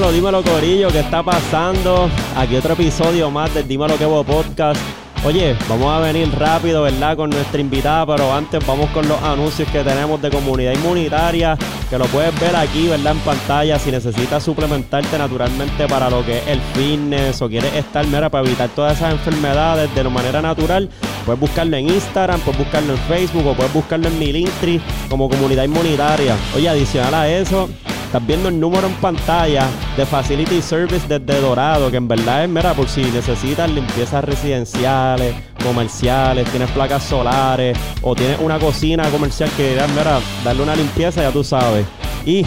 Dímelo, dímelo, Corillo, ¿qué está pasando? Aquí otro episodio más del Dímelo que Podcast. Oye, vamos a venir rápido, ¿verdad? Con nuestra invitada, pero antes vamos con los anuncios que tenemos de comunidad inmunitaria, que lo puedes ver aquí, ¿verdad? En pantalla. Si necesitas suplementarte naturalmente para lo que es el fitness o quieres estar, mira, para evitar todas esas enfermedades de manera natural, puedes buscarlo en Instagram, puedes buscarlo en Facebook o puedes buscarlo en mi Linktree como comunidad inmunitaria. Oye, adicional a eso, Estás viendo el número en pantalla de Facility Service desde Dorado, que en verdad es, mira, por si necesitas limpiezas residenciales, comerciales, tienes placas solares o tienes una cocina comercial que quieras, mira, darle una limpieza, ya tú sabes. Y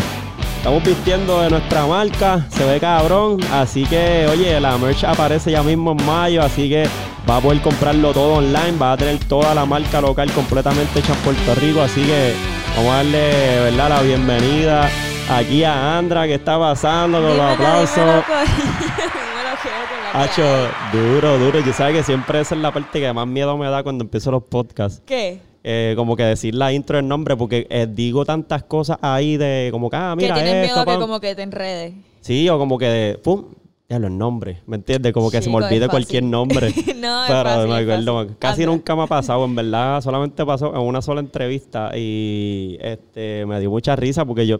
estamos vistiendo de nuestra marca, se ve cabrón, así que, oye, la merch aparece ya mismo en mayo, así que va a poder comprarlo todo online, va a tener toda la marca local completamente hecha en Puerto Rico, así que vamos a darle, ¿verdad?, la bienvenida aquí a Andra, ¿qué está pasando con los aplausos? Hacho, duro, duro. Yo sabes que siempre esa es la parte que más miedo me da cuando empiezo los podcasts. ¿Qué? Eh, como que decir la intro del nombre, porque eh, digo tantas cosas ahí de como que, ah, mira, que tienes esto, miedo que pam. como que te enredes. Sí, o como que de, pum, ya los nombres, ¿me entiendes? Como que se me es olvide cualquier nombre. No, es Pero fácil, me es acuerdo, fácil. casi nunca me ha pasado, en verdad, solamente pasó en una sola entrevista y este me dio mucha risa porque yo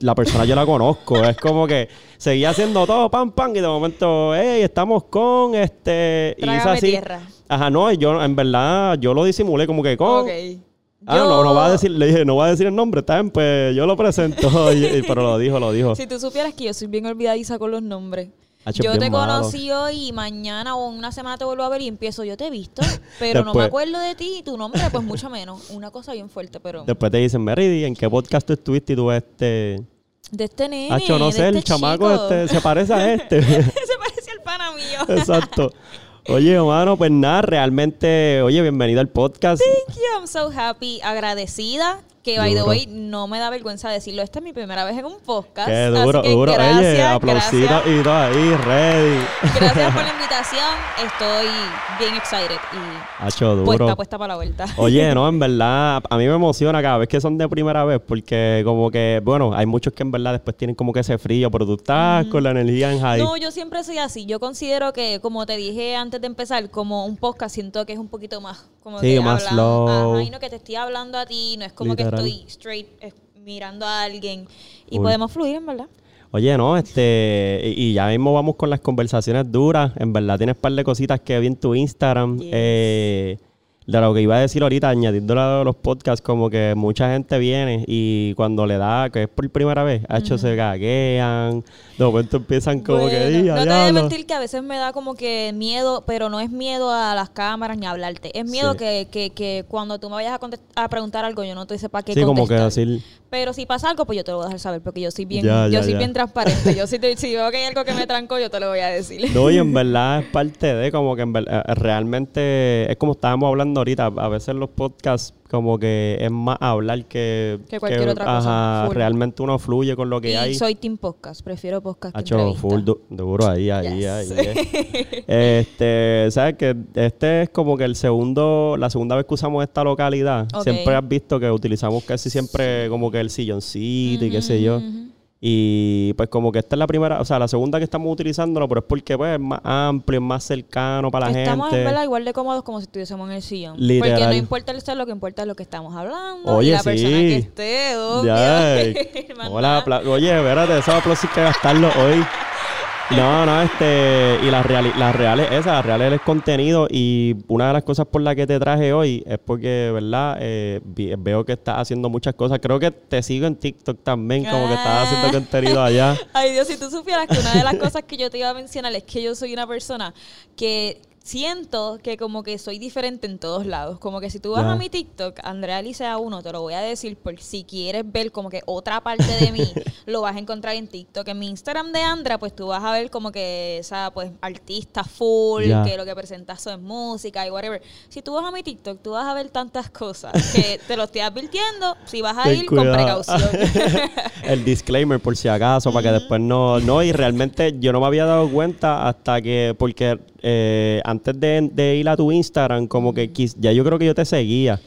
la persona yo la conozco, es como que seguía haciendo todo pam pam y de momento, hey, estamos con este y Trágame así. tierra. Ajá, no, y yo en verdad yo lo disimulé como que con Ok. Ah, Yo- no, no va a decir, le dije, no va a decir el nombre, está bien, pues yo lo presento, y- pero lo dijo, lo dijo. Si tú supieras que yo soy bien olvidadiza con los nombres. Yo te malo. conocí hoy y mañana o una semana te vuelvo a ver y empiezo, yo te he visto, pero no me acuerdo de ti y tu nombre, pues mucho menos. Una cosa bien fuerte, pero Después te dicen, Meridi, ¿en qué podcast tú estuviste y tú este... de este nene, Hacho, no de sé, el este chamaco chico. este se parece a este. Se parece al pana mío. Exacto. Oye, hermano, pues nada, realmente, oye, bienvenido al podcast. Thank you, I'm so happy, agradecida. Que by the Duro. way, no me da vergüenza decirlo. Esta es mi primera vez en un podcast. Qué así duro, que duro. Gracias, oye, gracias. y todo ahí, ready. Gracias por la invitación. Estoy bien excited y Hacho, duro. puesta, puesta para la vuelta. Oye, no, en verdad, a mí me emociona cada vez que son de primera vez, porque como que, bueno, hay muchos que en verdad después tienen como que ese frío, pero tú estás con la energía en high. No, yo siempre soy así. Yo considero que, como te dije antes de empezar, como un podcast siento que es un poquito más como Sí, que más hablan- slow. Ajá, y no que te estoy hablando a ti, no es como Literal. que estoy straight mirando a alguien y podemos fluir, en verdad. Oye, no, este, y, y ya mismo vamos con las conversaciones duras. En verdad tienes un par de cositas que vi en tu Instagram. Yes. eh, de lo que iba a decir ahorita, añadiendo a los podcasts, como que mucha gente viene y cuando le da, que es por primera vez, ha hecho se gaguean, de momento empiezan como que, Bueno, "Día, no te voy a diablo". mentir que a veces me da como que miedo, pero no es miedo a las cámaras ni a hablarte. Es miedo Sí. que, que, que cuando tú me vayas a, preguntar algo, yo no te sepa qué Sí, como que decir, Pero si pasa algo, pues yo te lo voy a dejar saber, porque yo soy bien, Ya, yo ya, soy ya. bien transparente. Yo si, te- si veo que hay algo que me trancó, yo te lo voy a decir. No, y en verdad es parte de como que en ver- eh, realmente es como estábamos hablando ahorita, a veces los podcasts como que es más hablar que, Que cualquier otra cosa, ajá, realmente uno fluye con lo que y hay. soy team podcast, prefiero podcast que Hacho, full du- duro ahí, ahí, Yes. ahí. eh. este, ¿sabes que Este es como que el segundo, la segunda vez que usamos esta localidad. Siempre has visto que utilizamos casi siempre como que el silloncito y qué sé yo. Y pues como que esta es la primera, o sea, la segunda que estamos utilizándolo, pero es porque pues es más amplio, es más cercano para la Estamos gente. en verdad igual de cómodos como si estuviésemos en el sillón. Literal. Porque no importa el estar, lo que importa es lo que estamos hablando. Oye, y la sí. persona que esté, obvio. Ya. Más Hola, Oye, espérate, esos aplausos hay que gastarlos hoy. No, no, este, y las reali- las reales, esas, las reales es contenido y una de las cosas por las que te traje hoy es porque, ¿verdad? Eh, veo que estás haciendo muchas cosas. Creo que te sigo en TikTok también, como que estás haciendo contenido allá. Ay, Dios, si tú supieras que una de las cosas que yo te iba a mencionar es que yo soy una persona que siento que como que soy diferente en todos lados. Como que si tú vas a mi TikTok, Andrea Licea 1, te lo voy a decir por si quieres ver como que otra parte de mí, lo vas a encontrar en TikTok. En mi Instagram de Andrea, pues tú vas a ver como que esa pues artista full, que lo que presentas es música y whatever. Si tú vas a mi TikTok, tú vas a ver tantas cosas que te lo estoy advirtiendo. Si vas a Ten ir con precaución. El disclaimer por si acaso, para que después no... No, y realmente yo no me había dado cuenta hasta que... Porque eh, antes de, de ir a tu Instagram, como que quis- ya yo creo que yo te seguía.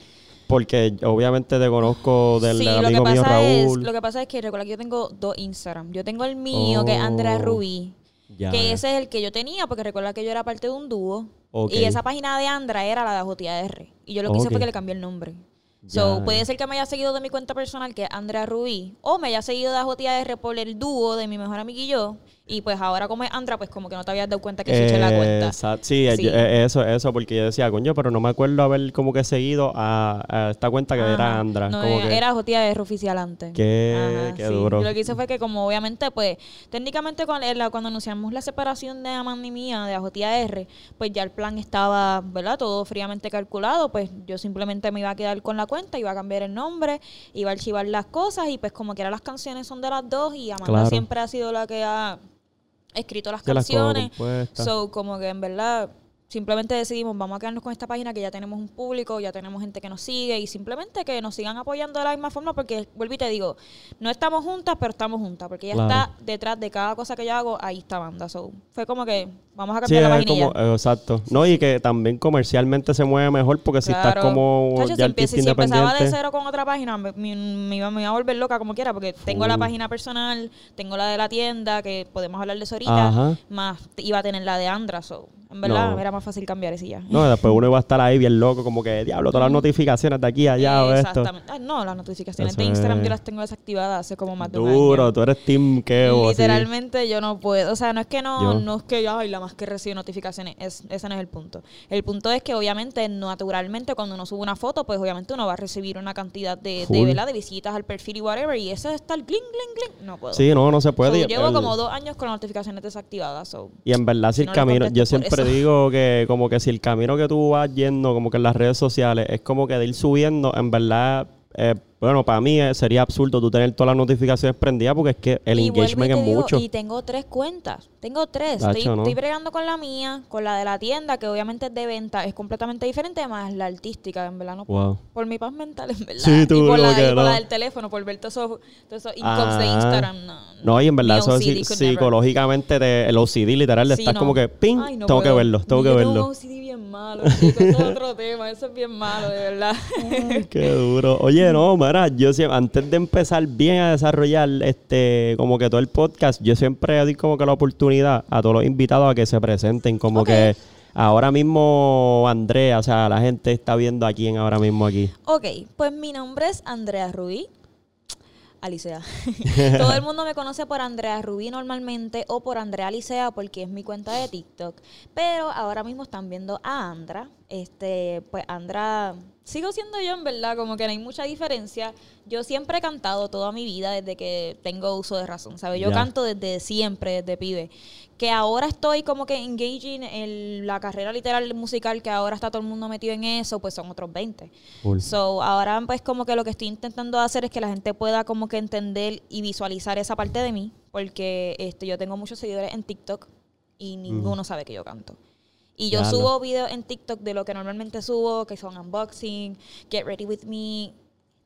Porque obviamente te conozco del sí, lo que amigo mío pasa es, Raúl. lo que pasa es que recuerda que yo tengo dos Instagram. Yo tengo el mío, que es Andrea Oh, Rubí, Ya. que ese es el que yo tenía, porque recuerda que yo era parte de un dúo. Y esa página de Andra era la de JR. Y yo lo que hice fue que le cambié el nombre. Ya, So, puede ser que me haya seguido de mi cuenta personal, que es Andrea Rubí, o me haya seguido de JR por el dúo de mi mejor amigo y yo. Y pues ahora como es Andra, pues como que no te habías dado cuenta que switché la cuenta. Exacto. Sí, Sí. yo- eh, eso, eso, porque yo decía, coño, pero no me acuerdo haber como que seguido a, a esta cuenta que era Ajá. Andra. No, como era, que, era JR oficial antes. Qué- qué duro. Y lo que hice fue que como obviamente, pues, técnicamente cuando, anunciamos la separación de Amanda y mía, de AJR, pues ya el plan estaba, ¿verdad? Todo fríamente calculado, pues yo simplemente me iba a quedar con la cuenta, iba a cambiar el nombre, iba a archivar las cosas y pues como que ahora las canciones son de las dos y Amanda Claro. siempre ha sido la que ha escrito las las canciones. compuestas. So, como que en verdad simplemente decidimos, vamos a quedarnos con esta página que ya tenemos un público, ya tenemos gente que nos sigue y simplemente que nos sigan apoyando de la misma forma porque, vuelvo y te digo, no estamos juntas, pero estamos juntas porque ella Claro. está detrás de cada cosa que yo hago, ahí está banda. So, fue como que vamos a Sí, cambiar la es página y como, eh, exacto. No, y que también comercialmente se mueve mejor porque si estás como ya si empezaba de cero con otra página, me, me- me iba, me iba a volver loca como quiera, porque tengo la página personal, tengo la de la tienda, que podemos hablar de eso ahorita, Ajá. más iba a tener la de Andra, so, en verdad No. era más fácil cambiar ese ya. No, después uno iba a estar ahí bien loco, como que, diablo, todas las notificaciones de aquí a allá o esto. Exactamente. Ay, no, las notificaciones Eso de Instagram es- yo las tengo desactivadas hace como más de un Duro, año. tú eres Team así. Literalmente yo no puedo, o sea, no es que no, Yo. no es que ay, la más que recibe notificaciones, es, ese no es el punto. El punto es que obviamente, naturalmente, cuando uno sube una foto, pues obviamente uno va a recibir una cantidad de, de. ¿verdad? de visitas al perfil y whatever, y eso está el gling, gling, gling, no puedo. Sí, no, no se puede. llevo el- como dos años con las notificaciones desactivadas, so. Y en verdad, si el no camino, yo por siempre digo que como que si el camino que tú vas yendo, como que en las redes sociales, es como que de ir subiendo, en verdad, eh, bueno, para mí eh, sería absurdo tú tener todas las notificaciones prendidas porque es que el Y engagement es digo, mucho. Y tengo tres cuentas. Tengo tres. Estoy, ¿no? estoy bregando con la mía, con la de la tienda, que obviamente es de venta, es completamente diferente, más la artística, en verdad no Wow. por mi paz mental, en verdad. Sí, tú, y por, la, que y por no. la del teléfono, por ver todos esos, todos esos incomes de Ah. Instagram. No, No, y en verdad eso psicológicamente te- el OCD literal Sí, estás como que ping, Ay, tengo que verlo, tengo que Yo Tengo verlo. bien malo, chico, es otro tema, eso es bien malo, de verdad. Ay, Qué duro. Oye, no, mira, yo siempre, antes de empezar bien a desarrollar este, como que todo el podcast, yo siempre doy como que la oportunidad a todos los invitados a que se presenten, como que ahora mismo Andrea, o sea, la gente está viendo a quién ahora mismo aquí. Ok, pues mi nombre es Andrea Rubí. Alicea. Todo el mundo me conoce por Andrea Rubí normalmente o por Andrea Alicea porque es mi cuenta de TikTok. Pero ahora mismo están viendo a Andra. Este, pues Andra, sigo siendo yo en verdad, como que no hay mucha diferencia. Yo siempre he cantado toda mi vida desde que tengo uso de razón, ¿sabes? Yo canto desde siempre, desde pibe. Que ahora estoy como que engaging en la carrera literal musical, que ahora está todo el mundo metido en eso, pues son otros 20. Full. So, ahora pues como que lo que estoy intentando hacer es que la gente pueda como que entender y visualizar esa parte de mí, porque este yo tengo muchos seguidores en TikTok y ninguno sabe que yo canto. Y yo Ya, no. subo videos en TikTok de lo que normalmente subo, que son unboxing, get ready with me,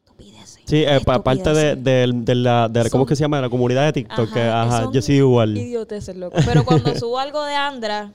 estupideces. Sí, eh, pa- parte de, de, de la, de ¿cómo Son- es que se llama? De la comunidad de TikTok, que, Ajá, ajá, son yo sí igual. Idioteces, loco. Pero cuando subo algo de Andra,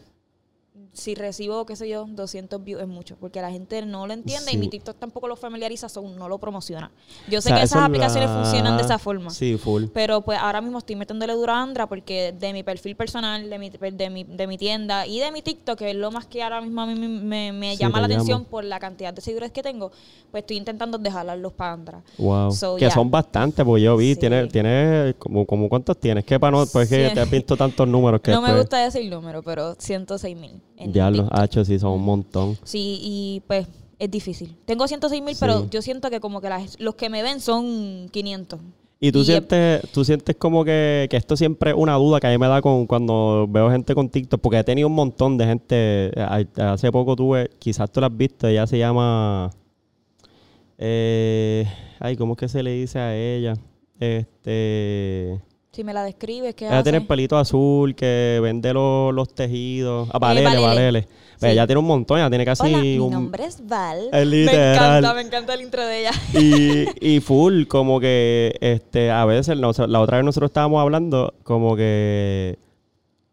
si recibo, qué sé yo, 200 views es mucho, porque la gente no lo entiende Sí. y mi TikTok tampoco lo familiariza, so no lo promociona. Yo sé O sea, que esas es aplicaciones la- funcionan de esa forma. Sí, full. Pero pues ahora mismo estoy metiéndole duro a Andra porque de mi perfil personal, de mi, de mi, de mi tienda y de mi TikTok, que es lo más que ahora mismo a mí me, me- me Sí, llama la atención por la cantidad de seguidores que tengo, pues estoy intentando dejarlos para Andra. Wow. So, que son bastantes, porque yo vi, Sí. tiene, tiene como, como cuántos tienes, que para no, pues que te he visto tantos números que no me gusta decir número, pero 106 mil. Ya los TikTok. H sí son un montón. Sí, y pues es difícil. Tengo 106 mil, Sí. pero yo siento que como que las- los que me ven son 500. Y tú Y- sientes, tú sientes como que, que esto siempre es una duda que a mí me da con cuando veo gente con TikTok, porque he tenido un montón de gente. eh, Hace poco tuve, quizás tú la has visto, ella se llama. Eh, ay, ¿cómo es que se le dice a ella? Este. Si me la describes, ¿qué Ella hace? tiene el pelito azul que vende los, los tejidos. Ah, Valele, Valele. Valele. Sí. Ella tiene un montón, ella tiene casi Hola, mi un. nombre es Val. Es Me encanta, me encanta el intro de ella. y, y full, como que este, a veces, la otra vez nosotros estábamos hablando, como que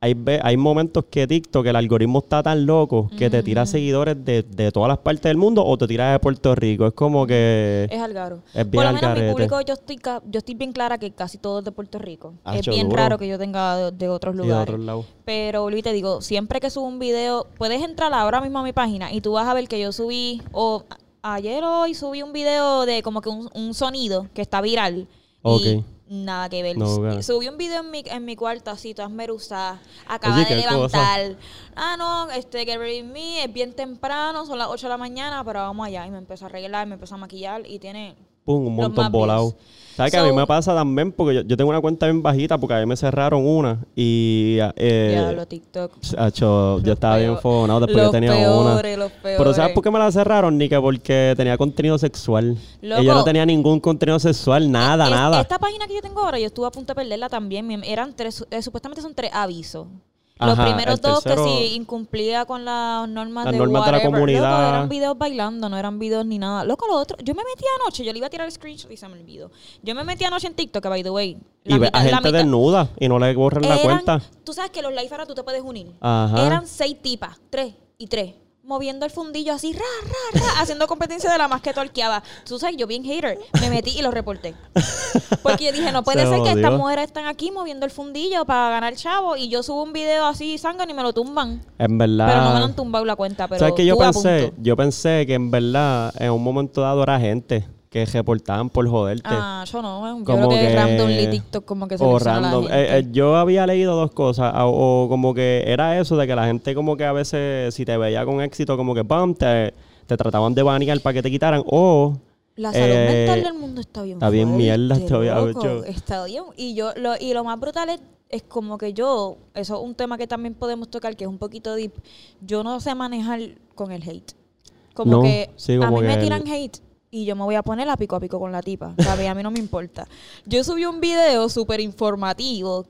hay, hay momentos que TikTok, el algoritmo está tan loco que te tira seguidores de, de todas las partes del mundo o te tira de Puerto Rico. Es como que... Es algaro. Es bien Por lo menos mi público, yo estoy, ca- yo estoy bien clara que casi todo es de Puerto Rico. es Hacho, bien duro. raro que yo tenga de, de otros de lugares. otros lados. Pero, Luis, te digo, siempre que subo un video, puedes entrar ahora mismo a mi página y tú vas a ver que yo subí, o a- ayer o hoy subí un video de como que un, un sonido que está viral. Ok. Y nada que ver. No. Subí un video en mi, en mi cuarto así, todas merusas, acaba Oye, de cosa. levantar. Ah, no, este, with me, es bien temprano, son las 8 de la mañana, pero vamos allá. Y me empezó a arreglar, me empezó a maquillar y tiene... Pum, un montón volado. ¿Sabes que a mí So- me pasa también? Porque yo, yo tengo una cuenta bien bajita porque a mí me cerraron una y... Eh, Diablo, TikTok. Hacho, yo estaba bien fogonado después los yo tenía peores, una. los Pero ¿sabes por qué me la cerraron? Ni que porque tenía contenido sexual. Loco. Y yo no tenía ningún contenido sexual, nada, Es- nada. Esta página que yo tengo ahora, yo estuve a punto de perderla también. Eran tres, eh, supuestamente son tres avisos. Los primeros dos tercero- que si incumplía con las normas Las de normas de la comunidad. Loco, eran videos bailando, no eran videos ni nada. Loco, lo otro, yo me metí anoche, yo le iba a tirar el screenshot y se me olvidó. Yo me metí anoche en TikTok, by the way. y ve a gente desnuda y no le borran la cuenta. Tú sabes que los live ahora tú te puedes unir. Ajá. Eran seis tipas, tres y tres. Moviendo el fundillo así, ra, ra, ra, haciendo competencia de la más que torqueaba. Tú sabes, yo bien hater, me metí y lo reporté. Porque yo dije, no puede Se ser que estas mujeres están aquí moviendo el fundillo para ganar chavo y yo subo un video así sangan y me lo tumban. En verdad. Pero no me lo han tumbado la cuenta, pero ¿Sabes que yo pensé? Yo pensé que en verdad en un momento dado era gente que reportaban por joderte. Ah, yo no, yo Como creo que, que- randomly TikTok como que se o random. Eh, eh, yo había leído dos cosas. O, o como que era eso de que la gente como que a veces si te veía con éxito como que pam, te, te trataban de banear para que te quitaran. O La salud Eh, mental del mundo está bien está bien fuerte, mierda, está bien- yo- Está bien. Y yo lo, y lo más brutal es, es como que yo, eso es un tema que también podemos tocar, que es un poquito deep. Yo no sé manejar con el hate. Como No, que sí, a mí me tiran el- hate y yo me voy a poner a pico a pico con la tipa. ¿sabes? A mí no me importa. Yo subí un video súper informativo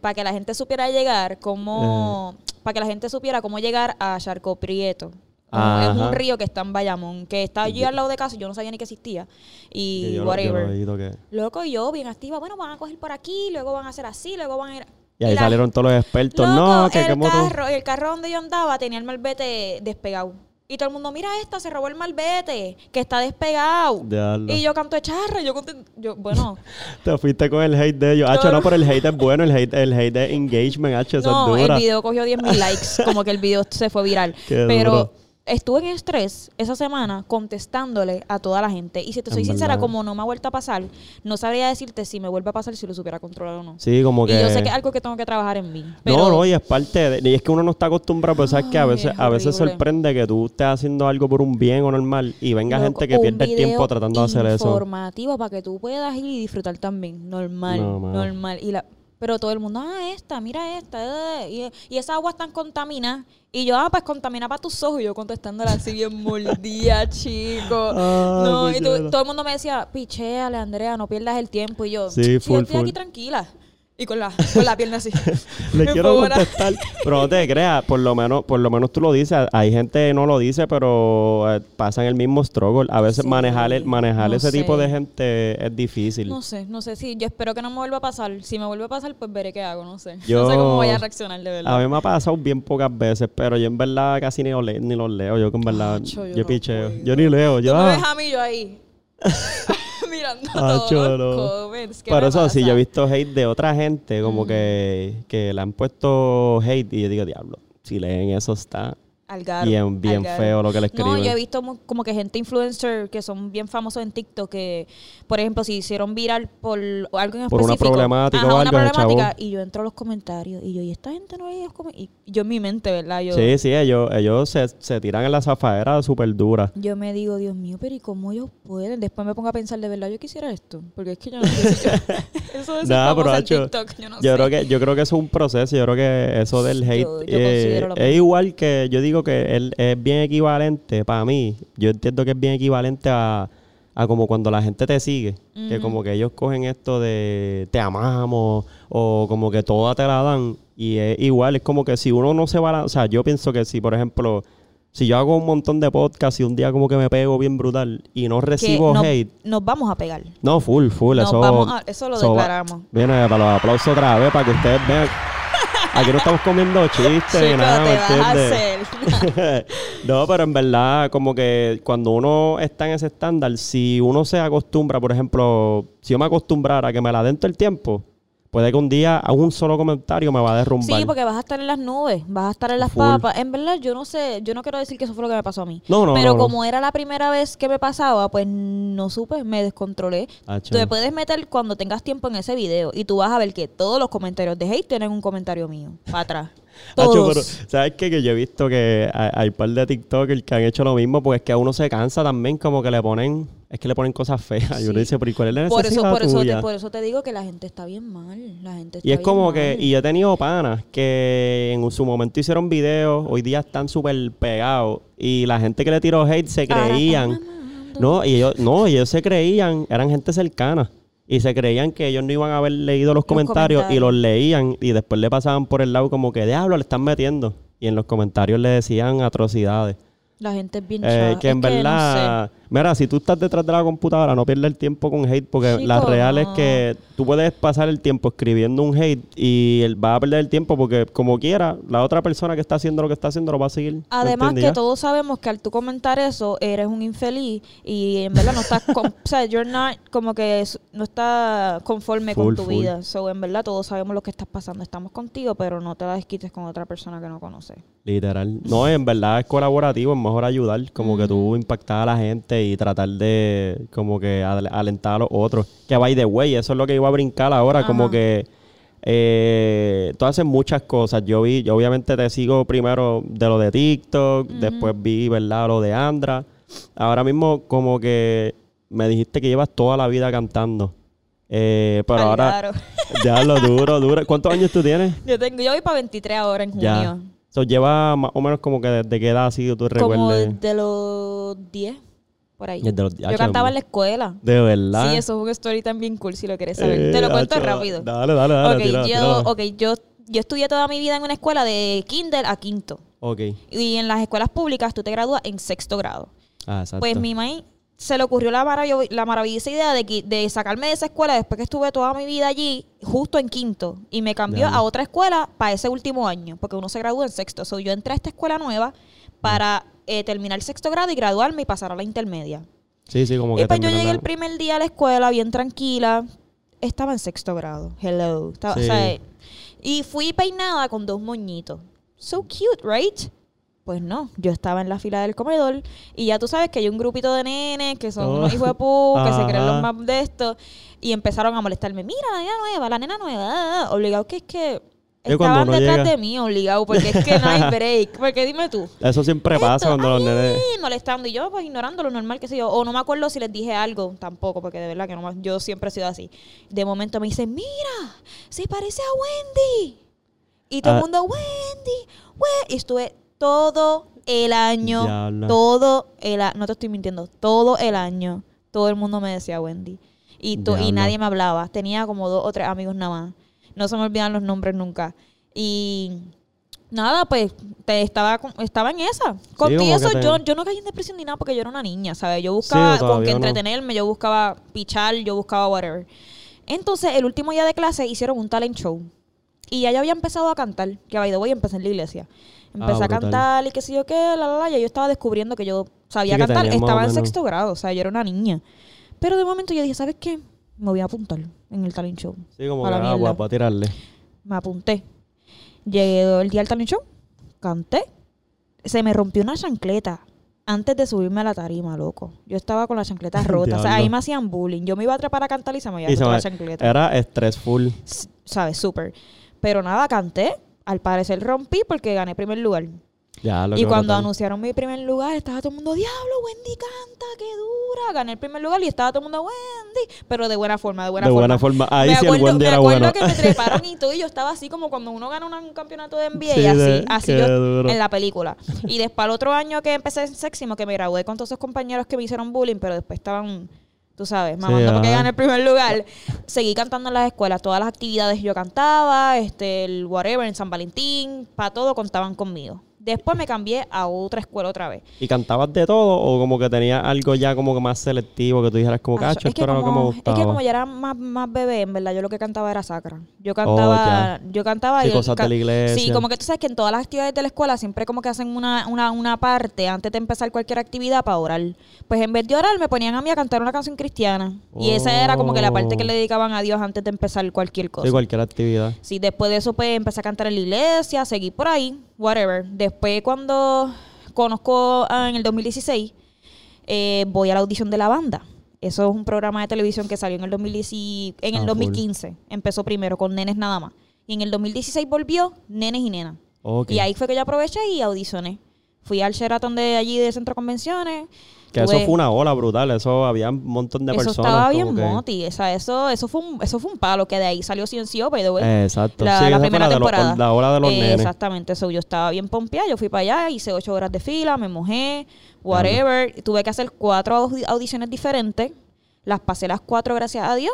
para que la gente supiera llegar, cómo, Eh. para que la gente supiera cómo llegar a Charco Prieto. Es un río que está en Bayamón, que está allí al lado de casa y yo no sabía ni que existía. Y que yo, lo- yo lo whatever. oído que- Loco, y yo bien activa, bueno, van a coger por aquí, luego van a hacer así, luego van a ir... Y ahí la- salieron todos los expertos. Loco, no, que el carro, el carro donde yo andaba tenía el malvete despegado. Y todo el mundo, mira esta, se robó el malvete, que está despegado. Diablo. Y yo canto de charra, yo conté, yo, bueno, Te fuiste con el hate de ellos. Hacho, no, pero el hate es bueno. El hate, el hate de engagement, hacho, no, es el dura. video cogió 10 mil likes, como que el video se fue viral. Qué Pero duro. Estuve en estrés esa semana contestándole a toda la gente. Y si te soy sincera, verdad. como no me ha vuelto a pasar, no sabría decirte si me vuelve a pasar si lo supiera controlar o no. Sí, como que... Y yo sé que es algo que tengo que trabajar en mí. Pero No, no, y es parte de... Y es que uno no está acostumbrado, pero sabes que a veces, es a veces sorprende que tú estés haciendo algo por un bien o normal y venga Loco, gente que pierde el tiempo tratando de hacer eso. informativo para que tú puedas ir y disfrutar también. Normal, No, normal. Y la, pero todo el mundo, ah, esta, mira esta. eh, Y, y esa agua tan contaminada. Y yo, ah, pues contamina para tus ojos. Y yo contestándole así bien mordida, chico. Ah, no, y tú- todo el mundo me decía, picheale, Andrea, no pierdas el tiempo. Y yo, Sí, "Sí, full, yo estoy aquí tranquila. Y con la, con la pierna así. Le Me quiero contestar, pero no te creas, por lo menos, por lo menos tú lo dices. Hay gente que no lo dice, pero eh, pasan el mismo struggle. A veces Sí, manejar, el- manejar no ese tipo de gente es difícil. No sé, no sé si. Yo espero que no me vuelva a pasar. Si me vuelve a pasar, pues veré qué hago, no sé. Yo- No sé cómo vaya a reaccionar de verdad. A mí me ha pasado bien pocas veces, pero yo en verdad casi ni los, le- ni los leo. Yo en verdad, yo yo no picheo. puedo. Yo ni leo. Yo, Tú me ves a mí yo ahí. mirando Acho, todos los no. comments. ¿qué Por me eso sí, pasa? yo he visto hate de otra gente, como Mm. que, que le han puesto hate y yo digo, diablo, si leen eso está Al garo, bien, bien feo lo que le escriben. No, yo he visto como que gente influencer que son bien famosos en TikTok que, por ejemplo, si hicieron viral por algo en Por una específico. problemática ajá, o una algo, ese problemática, y yo entro a los comentarios y yo, y esta gente no comentarios. Y yo en mi mente, ¿verdad? Yo, Sí, sí, ellos, ellos se, se tiran en la zafadera súper dura. yo me digo, Dios mío, pero ¿y cómo ellos pueden? Después me pongo a pensar, de verdad, yo quisiera esto. Porque es que yo no sé yo- Eso de ser Nah, pero, en hacho, TikTok, yo no Yo sé. creo que yo creo que es un proceso. Yo creo que eso del hate Yo- yo eh, es igual que yo digo que él es bien equivalente para mí. Yo entiendo que es bien equivalente a, a como cuando la gente te sigue, que como que ellos cogen esto de te amamos o como que toda te la dan y es igual. Es como que si uno no se va, o sea, yo pienso que si por ejemplo si yo hago un montón de podcasts y un día como que me pego bien brutal y no recibo hate, nos vamos a pegar. no, full, full, Nos eso vamos a- eso lo declaramos. Viene para los aplausos otra vez para que ustedes vean. Aquí no estamos comiendo chistes ni nada, no, pero en verdad, como que cuando uno está en ese estándar, si uno se acostumbra, por ejemplo, si yo me acostumbrara a que me la den todo el tiempo, puede que un día un solo comentario me va a derrumbar. Sí, porque vas a estar en las nubes, vas a estar en las Full. papas. En verdad, yo no sé, yo no quiero decir que eso fue lo que me pasó a mí. No, no, Pero no, como era la primera vez que me pasaba, pues no supe, me descontrolé. Tú te puedes meter cuando tengas tiempo en ese video y tú vas a ver que todos los comentarios de hate tienen un comentario mío para atrás. Todos. pero, ¿sabes qué? Que yo he visto que hay, hay un par de TikTokers que han hecho lo mismo, porque es que a uno se cansa también, como que le ponen, es que le ponen cosas feas. Y uno Sí. dice, pero ¿y cuál es la por eso, necesidad por eso, te, por eso te digo que la gente está bien mal. La gente está Y es bien como que, mal. y yo he tenido panas que en su momento hicieron videos, hoy día están súper pegados, y la gente que le tiró hate se creían, no, y ellos, no, ellos se creían, eran gente cercana. Y se creían que ellos no iban a haber leído los, comentarios, y los leían y después le pasaban por el lado como que diablo le están metiendo. Y en los comentarios le decían atrocidades. La gente es bien Eh, que en Es no sé. Mira, si tú estás detrás de la computadora, no pierdas el tiempo con hate, porque la Chico, real es que tú puedes pasar el tiempo escribiendo un hate y él va a perder el tiempo porque, como quiera, la otra persona que está haciendo lo que está haciendo lo va a seguir. ¿me Además que todos sabemos que al tú comentar eso eres un infeliz y en verdad no estás con- o sea, you're not como que no estás conforme Full, con tu full. vida. So en verdad todos sabemos lo que estás pasando, estamos contigo, pero no te la desquites con otra persona que no conoces. Literal. No, en verdad es colaborativo, es mejor ayudar, como que tú impactar a la gente y tratar de, como que, al- alentar a los otros. Que by the way, eso es lo que iba a brincar ahora, como que eh, tú haces muchas cosas. Yo vi, yo obviamente te sigo primero de lo de TikTok, después vi, ¿verdad? Lo de Andra. Ahora mismo, como que me dijiste que llevas toda la vida cantando. Eh, pero ahora, claro. ya lo duro, duro. ¿Cuántos años tú tienes? Yo tengo yo voy para 23 ahora en junio. Ya. So, lleva más o menos como que desde qué edad ha sido tú Como recuerdes. de los 10 por ahí. Los- yo cantaba en la escuela. De verdad. Sí, eso es un story también cool si lo quieres saber. Eh, Te lo cuento rápido. Dale, dale, dale. ok, tira, yo, tírala. ok, yo, yo estudié toda mi vida en una escuela de kinder a quinto. Ok. Y en las escuelas públicas tú te gradúas en sexto grado. Ah, exacto. Pues mi mamá se le ocurrió la, marav- la maravillosa idea de, que- de sacarme de esa escuela después que estuve toda mi vida allí, justo en quinto. Y me cambió a otra escuela para ese último año, porque uno se gradúa en sexto. So, yo entré a esta escuela nueva para eh, terminar sexto grado y graduarme y pasar a la intermedia. Sí, sí, como que Y pues yo llegué la- el primer día a la escuela bien tranquila. Estaba en sexto grado. Hello. Estaba- o Sí. sea, y fui peinada con dos moñitos. So cute, right? Pues no, yo estaba en la fila del comedor y ya tú sabes que hay un grupito de nenes que son Oh. unos hijos de pu, que se creen los más de esto y empezaron a molestarme. Mira, la nena nueva, la nena nueva. ah, ah". Obligado que es que Cuando estaban detrás llega- de mí, obligado, porque es que no hay break. Porque dime tú. Eso siempre pasa cuando los ay, nenes... molestando. Y yo pues ignorando lo normal que sé yo. O no me acuerdo si les dije algo tampoco porque de verdad que no me- yo siempre he sido así. De momento me dicen mira se parece a Wendy y todo Ah. el mundo Wendy we-". y estuve todo el año todo el a- no te estoy mintiendo todo el año todo el mundo me decía Wendy. Y, to- y nadie me hablaba. Tenía como dos o tres amigos nada más no se me olvidan los nombres nunca y Nada, pues te estaba, estaba en esa. Contigo como que eso, te- yo, yo no caí en depresión ni nada porque yo era una niña, ¿sabes? Yo buscaba Sí, con qué no. entretenerme, yo buscaba pichar, yo buscaba whatever. Entonces, el último día de clase hicieron un talent show. Y ya yo había empezado a cantar, que by the way empecé en la iglesia. Empecé a Ah, brutal. cantar y qué sé yo qué, la, la, la, y yo estaba descubriendo que yo sabía Sí, que cantar. Estaba en sexto grado, o sea, yo era una niña. Pero de momento yo dije, ¿sabes qué? Me voy a apuntar en el talent show. Sí, como a que la ah, mierda. guapa, a tirarle. Me apunté. Llegué el día del talent show, canté. Se me rompió una chancleta antes de subirme a la tarima, loco. Yo estaba con la chancleta rota. o sea, ahí me hacían bullying. Yo me iba a trepar a cantar y se me había roto la chancleta. Era stressful. S- ¿Sabes? Súper. Pero nada, canté. Al parecer rompí porque gané primer lugar. Ya, lo y cuando brutal. anunciaron mi primer lugar, estaba todo el mundo, diablo, Wendy canta, qué dura. Gané el primer lugar y estaba todo el mundo, Wendy. Pero de buena forma, de buena De forma. buena forma. Ahí me sí acuerdo, el Wendy me era acuerdo bueno. que me treparon y todo, y yo estaba así como cuando uno gana un campeonato de NBA, Sí, así, de- así yo duro. en la película. Y después al otro año que empecé en séptimo, que me gradué con todos esos compañeros que me hicieron bullying, pero después estaban, tú sabes, mamando porque ajá. gané el primer lugar. Seguí cantando en las escuelas, todas las actividades yo cantaba, este, el whatever, en San Valentín, para todo contaban conmigo. Después me cambié a otra escuela otra vez. ¿Y cantabas de todo o como que tenías algo ya como que más selectivo que tú dijeras como Acho, cacho, que esto era lo que me gustaba? es que como yo era más, más bebé, en verdad, yo lo que cantaba era sacra. Yo cantaba, yo cantaba Oh, Sí, y cosas de la iglesia. Sí, como que tú sabes que en todas las actividades de la escuela siempre como que hacen una, una, una parte antes de empezar cualquier actividad para orar. Pues en vez de orar me ponían a mí a cantar una canción cristiana. Y esa era como que la parte que Oh. le dedicaban a Dios antes de empezar cualquier cosa. Sí, cualquier actividad. Sí, después de eso pues empecé a cantar en la iglesia, seguí por ahí, whatever. Después cuando conozco ah, en el 2016, eh, voy a la audición de la banda. Eso es un programa de televisión que salió en el, 2010 y- en el Ah, full. 2015. Empezó primero con nenes nada más. Y en el 2016 volvió nenes y nenas. Y ahí fue que yo aproveché y audicioné. Fui al Sheraton de allí de Centro Convenciones. Que eso fue una ola brutal, eso había un montón de eso personas. estaba bien que- moti. O sea, eso, eso, fue un, eso fue un palo que de ahí salió Ciencio, way. Eh, Exacto. la, sí, la primera la temporada. la ola de los Eh, nenes. Exactamente. So, yo estaba bien pompeada. Yo fui para allá, hice ocho horas de fila, me mojé, whatever. Tuve que hacer cuatro audi- audiciones diferentes. Las pasé las cuatro, gracias a Dios.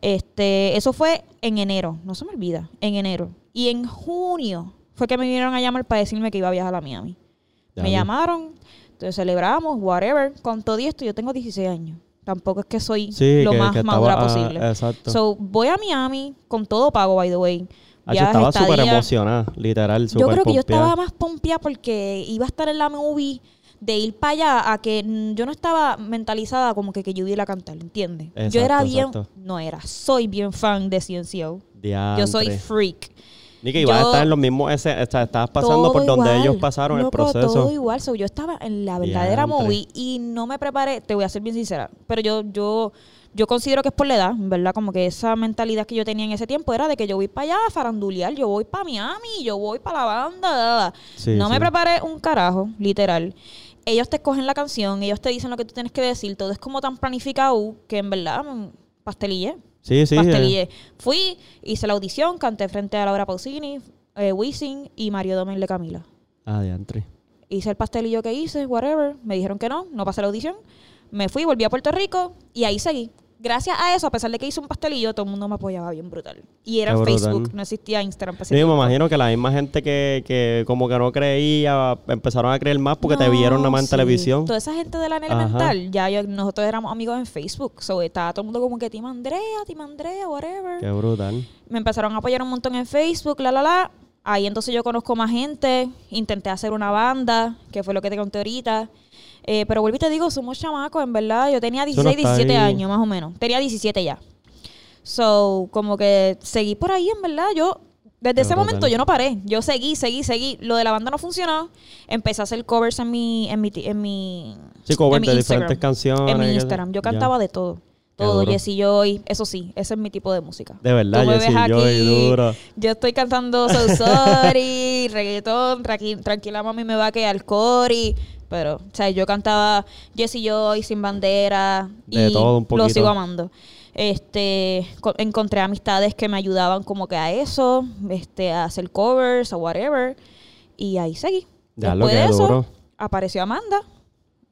Este, eso fue en enero, no se me olvida, en enero. Y en junio fue que me vinieron a llamar para decirme que iba a viajar a Miami. Ya me llamaron, celebramos, whatever. Con todo esto, yo tengo 16 años. Tampoco es que soy Sí, lo que- más que madura estaba- ah, posible. exacto. So, voy a Miami con todo pago, by the way. Ah, yo estaba súper emocionada, literal, Yo creo que yo estaba más pompeada porque iba a estar en la movie de ir para allá a que yo no estaba mentalizada como que, que yo iba a cantar, ¿entiendes? yo Exacto, era bien, exacto. no era, soy bien fan de CNCO. Yo soy Diantre. freak. Ni que ibas a estar en los mismos, ese, estabas pasando por donde igual, ellos pasaron el proceso. Todo igual. So, yo estaba en la verdadera Diantre. movie y no me preparé, te voy a ser bien sincera, pero yo, yo, yo considero que es por la edad, ¿verdad? Como que esa mentalidad que yo tenía en ese tiempo era de que yo voy para allá a farandulear, yo voy para Miami, yo voy para la banda, da, da, da. Sí, no me preparé un carajo, literal. Ellos te escogen la canción, ellos te dicen lo que tú tienes que decir, todo es como tan planificado que en verdad mm, pastelillé. Sí, sí. eh, pastelillé. Fui, hice la audición, canté frente a Laura Pausini, eh, Wisin y Mario Domén de Camila. Ah, diantre. Hice el pastelillo que hice, whatever. Me dijeron que no, no pasé la audición. Me fui, volví a Puerto Rico y ahí seguí. Gracias a eso, a pesar de que hice un pastelillo, todo el mundo me apoyaba bien brutal. Y era en. Facebook, no existía Instagram. Sí, me imagino que la misma gente que, que como que no creía, empezaron a creer más porque te vieron nada más en sí. televisión. Toda esa gente de la Ajá. elemental, ya yo- nosotros éramos amigos en Facebook. So, estaba todo el mundo como que Team Andrea, Team Andrea, whatever. Qué brutal. Me empezaron a apoyar un montón en Facebook, la, la, la. Ahí entonces yo conozco más gente. Intenté hacer una banda, que fue lo que te conté ahorita. Eh, pero vuelvo y te digo, somos chamacos, en verdad. Yo tenía Eso no 16, está 17 ahí. años, más o menos. Tenía 17 ya. So, como que seguí por ahí, en verdad. Yo, desde ese momento, yo no paré. Yo seguí, seguí, seguí. Lo de la banda no funcionó. Empecé a hacer covers en mi, en mi, en mi, Sí, cover en mi de Instagram. diferentes canciones. en mi Instagram. Yo ya. cantaba de todo. Todo. Jessy Joy. Eso sí, ese es mi tipo de música. De verdad, Jessy Joy, duro. Yo estoy cantando So Sorry, reggaetón, tranqui- tranquila mami me va a quedar Cory. Pero, o sea, yo cantaba Jesse Joy, Sin Bandera. De y todo un Lo sigo amando. Este, co- encontré amistades que me ayudaban como que a eso, este, a hacer covers, a whatever. Y ahí seguí. Ya lo Después que de eso, duro. apareció Amanda,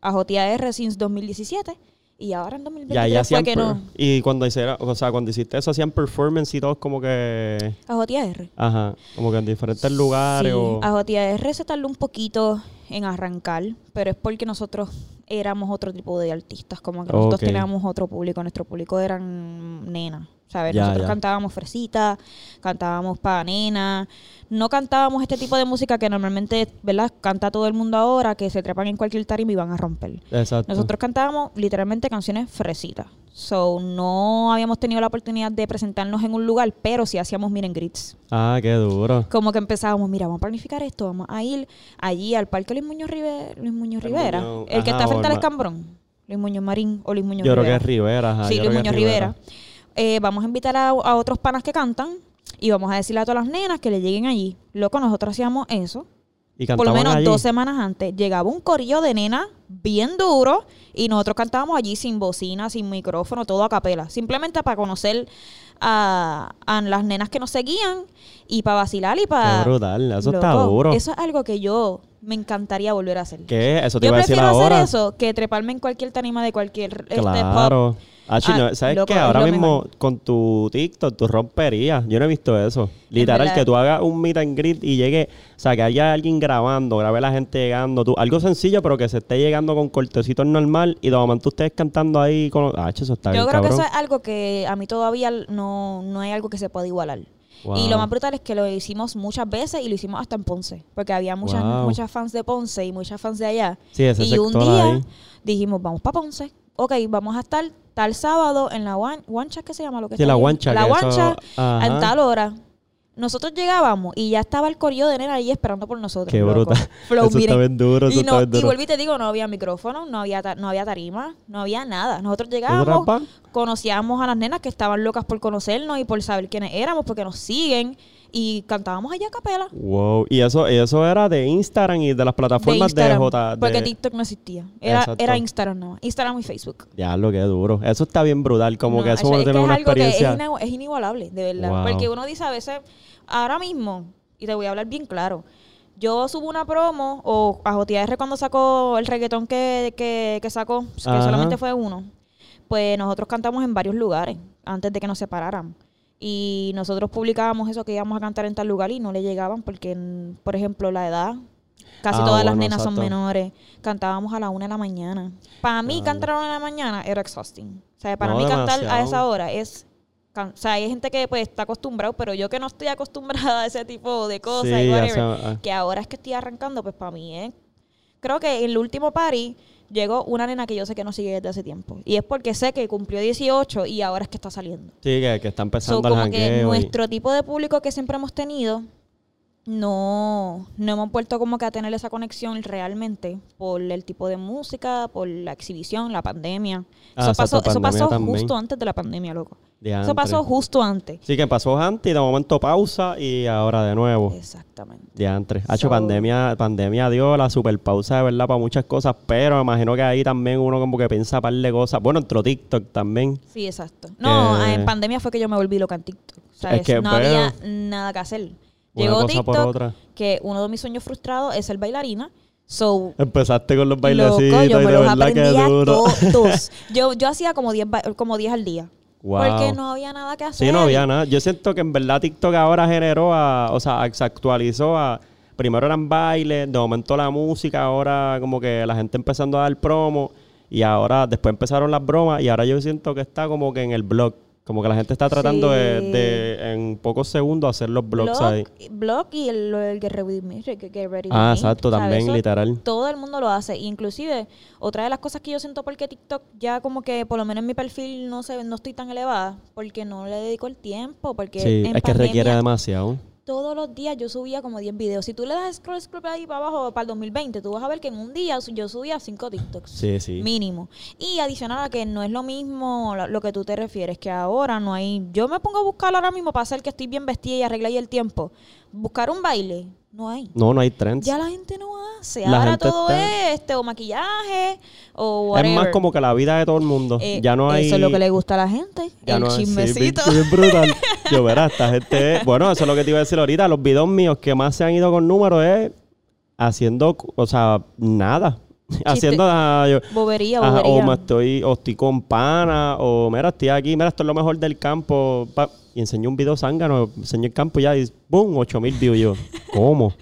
a JR since 2017. Y ahora en 2023 Ya, ya fue que no. Y cuando hiciera, o sea, cuando hiciste eso, hacían performance y todo como que. A JR. Ajá. Como que en diferentes lugares Sí, o. a JR se tardó un poquito en arrancar, pero es porque nosotros éramos otro tipo de artistas, como que nosotros teníamos otro público, nuestro público eran nenas, ¿sabes? Ya, nosotros ya. cantábamos fresita, cantábamos para nena, no cantábamos este tipo de música que normalmente, ¿verdad? Canta todo el mundo ahora, que se trepan en cualquier tarima y van a romper. Exacto. Nosotros cantábamos literalmente canciones fresitas. So, no habíamos tenido la oportunidad de presentarnos en un lugar, pero sí hacíamos miren grits. Ah, qué duro. Como que empezábamos, mira, vamos a planificar esto, vamos a ir allí al Parque Luis Muñoz, Luis Muñoz Rivera, Muñoz, el que ajá, está frente al escambrón, Luis Muñoz Marín o Luis Muñoz Yo creo que es Rivera. Ajá, sí, yo Luis creo que es Muñoz Rivera. Eh, vamos a invitar a, a otros panas que cantan y vamos a decirle a todas las nenas que le lleguen allí. Loco, nosotros hacíamos eso. Y Por lo menos allí. dos semanas antes llegaba un corillo de nenas bien duro y nosotros cantábamos allí sin bocina, sin micrófono, todo a capela. Simplemente para conocer a, a las nenas que nos seguían y para vacilar y Qué para... brutal. Eso está duro. Eso es algo que yo Me encantaría volver a hacer. ¿Qué? Eso te Yo iba a decir prefiero hacer ahora. eso que treparme en cualquier tarima de cualquier este, pub. Achi, Ah, no, ¿Sabes loco, qué? Ahora mismo mejor. con tu TikTok, tú romperías. Yo no he visto eso. Literal, que tú hagas un meet and greet y llegue, o sea, que haya alguien grabando, grabe la gente llegando. Tú, algo sencillo, pero que se esté llegando con cortecitos normal y de momento ustedes cantando ahí con... Ah, eso está Yo bien, creo que eso es algo que a mí todavía no, no hay algo que se pueda igualar. Wow. Y lo más brutal es que lo hicimos muchas veces y lo hicimos hasta en Ponce. Porque había muchas, Wow. muchas fans de Ponce y muchas fans de allá. Sí, ese y un día ahí. dijimos, vamos para Ponce. Ok, vamos a estar tal sábado en la guan- guancha, ¿qué se llama? Lo que Sí, la guancha, La que guancha, en tal hora. Nosotros llegábamos y ya estaba el corillo de nena ahí esperando por nosotros. Qué loco. brutal. Flow, Eso está miren. bien duro, eso y, está no, y vuelvo y te digo, no había micrófono, no había, ta- no había tarima, no había nada. Nosotros ¿Tú llegábamos, conocíamos a las nenas que estaban locas por conocernos y por saber quiénes éramos, porque nos siguen y cantábamos allá a capela. Wow. Y eso, eso era de Instagram y de las plataformas de, J. de- porque TikTok no existía. Era, Exacto. era Instagram más. Instagram y Facebook. Ya, lo que duro. Eso está bien brutal. Como No, que eso es que es una algo que es, experiencia. ina- es inigualable, de verdad. Wow. Porque uno dice a veces, ahora mismo, y te voy a hablar bien claro, yo subo una promo, o a JTR cuando sacó el reggaetón que, que, que sacó, que Ajá. solamente fue uno, pues nosotros cantamos en varios lugares antes de que nos separaran. Y nosotros publicábamos eso que íbamos a cantar en tal lugar y no le llegaban porque, por ejemplo, la edad. Casi Ah, todas las nenas son menores. Cantábamos a la una de la mañana. Para mí, cantar a la una de la mañana era exhausting. O sea, para No, mí cantar a esa hora es... O sea, hay gente que pues está acostumbrado, pero yo que no estoy acostumbrada a ese tipo de cosas Sí, y whatever, ah. que ahora es que estoy arrancando, pues para mí es... Creo que el último party llegó una nena que yo sé que no sigue desde hace tiempo. Y es porque sé que cumplió 18 y ahora es que está saliendo. Sí, que, que está So, empezando el como que jangueo. y- nuestro tipo de público que siempre hemos tenido, no, no hemos vuelto como que a tener esa conexión realmente por el tipo de música, por la exhibición, la pandemia. Ah, eso pasó, eso pandemia pasó también. justo antes de la pandemia, loco. Eso pasó justo antes. Sí, que pasó antes y de momento pausa y ahora de nuevo. Exactamente. Diantre. Hacho, So- pandemia, pandemia dio la super pausa de verdad para muchas cosas, pero me imagino que ahí también uno como que piensa par de cosas. Bueno, entró TikTok también. Sí, exacto. No, Que- en pandemia fue que yo me volví loca en TikTok. ¿sabes? Es que, no había nada que hacer. Una Llegó cosa por TikTok, otra. que uno de mis sueños frustrados es ser bailarina. So, Empezaste con los Loco, bailecitos yo y me de los verdad que duro. todos. Yo, yo hacía como 10 ba- como 10 al día. Wow. Porque no había nada que hacer. Sí, no había nada. Yo siento que en verdad TikTok ahora generó a, o sea, se actualizó a, primero eran bailes, de momento la música, ahora como que la gente empezando a dar promo y ahora después empezaron las bromas y ahora yo siento que está como que en el blog, como que la gente está tratando de, Sí. de en pocos segundos hacer los blogs Blog, ahí. blog y el, el Get Ready With Me, Get Ready With Ah, exacto, también Eso literal. Todo el mundo lo hace. Inclusive, otra de las cosas que yo siento porque TikTok ya como que por lo menos en mi perfil no sé, no estoy tan elevada, porque no le dedico el tiempo, porque Sí, en es que requiere pandemia demasiado. Todos los días yo subía como 10 videos. Si tú le das scroll, scroll ahí para abajo para el 2020, tú vas a ver que en un día yo subía 5 TikToks. Sí, sí. Mínimo. Y adicional a que no es lo mismo lo, que tú te refieres, que ahora no hay. Yo me pongo a buscar ahora mismo para hacer que estoy bien vestida y arreglar ahí el tiempo. Buscar un baile, no hay. No, no hay trends. Ya la gente no hace. La ahora todo está- es este, o maquillaje o es más como que la vida de todo el mundo. Eh, ya no hay... Eso es lo que le gusta a la gente. Ya el no, sí, chismecito. bien- bien brutal. Yo verá, esta gente. Bueno, eso es lo que te iba a decir ahorita. Los videos míos que más se han ido con números es haciendo, o sea, nada. haciendo ah, yo- bobería, ajá, bobería. o me estoy, o estoy con pana, o mira, estoy aquí, mira, esto es lo mejor del campo. pa- y enseñó un video zángano, enseñó el campo y ya, y ¡boom! 8000 views. Yo, ¿cómo?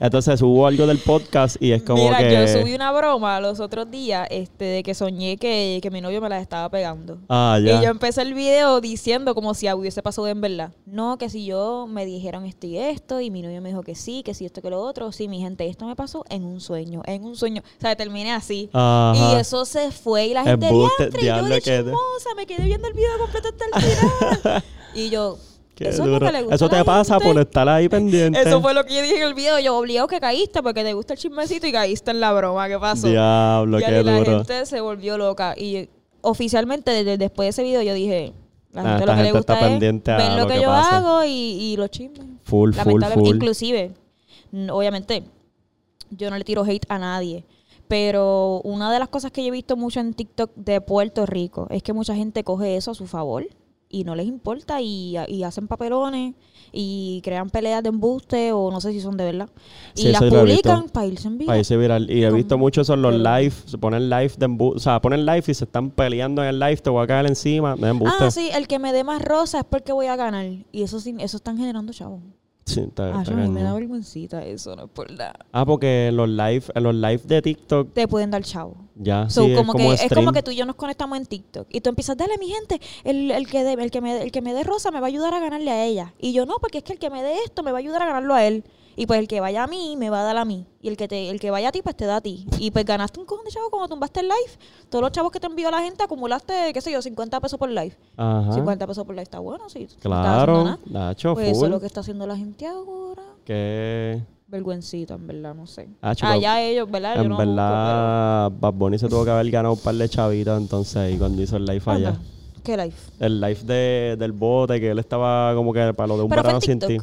Entonces subo algo del podcast y es como Mira, que. yo subí una broma los otros días este, de que soñé que, que mi novio me la estaba pegando. Ah, ya. Y yo empecé el video diciendo como si hubiese pasado en verdad. No, que si yo me dijeron esto y esto, y mi novio me dijo que sí, que sí, esto que lo otro. Sí, mi gente, esto me pasó en un sueño, en un sueño. O sea, terminé así. Ajá. Y eso se fue y la gente, Embuste, diantre, y yo de que chismosa, me quedé viendo el video completo hasta el final. y yo, Qué eso duro. te pasa gente. por estar ahí pendiente. Eso fue lo que yo dije en el video. Yo obligado que caíste porque te gusta el chismecito y caíste en la broma. ¿Qué pasó? Diablo, Ya qué ni la duro. gente se volvió loca. Y oficialmente, desde después de ese video, yo dije: La Ah, gente esta lo que le gusta es ver lo lo que, que yo pasa. hago y, y los chismes. Full, full, full. Inclusive, obviamente, yo no le tiro hate a nadie. Pero una de las cosas que yo he visto mucho en TikTok de Puerto Rico es que mucha gente coge eso a su favor y no les importa y, y hacen papelones y crean peleas de embuste o no sé si son de verdad. Sí, y las publican para irse en vivo. Para irse viral. Y he visto mucho eso en los live. Se ponen live de embu- O sea, ponen live y se están peleando en el live. Te voy a caer encima. De embuste. Ah, sí, el que me dé más rosa es porque voy a ganar. Y eso eso están generando chavos. Sí, está- Ah, está a mí me da vergüencita eso, no es por nada. Ah, porque en los live, en los live de TikTok Te pueden dar chavo. ya So, sí, como es que, como es stream. como que tú y yo nos conectamos en TikTok y tú empiezas, dale mi gente, el, el que de, el que me el que me dé rosa me va a ayudar a ganarle a ella. Y yo no, porque es que el que me dé esto me va a ayudar a ganarlo a él. Y pues el que vaya a mí me va a dar a mí. Y el que te, el que vaya a ti, pues te da a ti. Y pues ganaste un cojón de chavos cuando tumbaste el live. Todos los chavos que te envió la gente acumulaste, qué sé yo, 50 pesos por live. Ajá. 50 pesos por live está bueno, sí. Claro. Nacho, Pues eso es lo que está haciendo la gente ahora. Que Vergüencita, en verdad, no sé. Ah, chico, Allá ellos, ¿verdad? Yo en no busco, verdad Bad Bunny se tuvo que haber ganado un par de chavitos entonces ahí cuando hizo el live allá. ¿Qué live? El live de, del bote que él estaba como que para lo de un verano sin ti.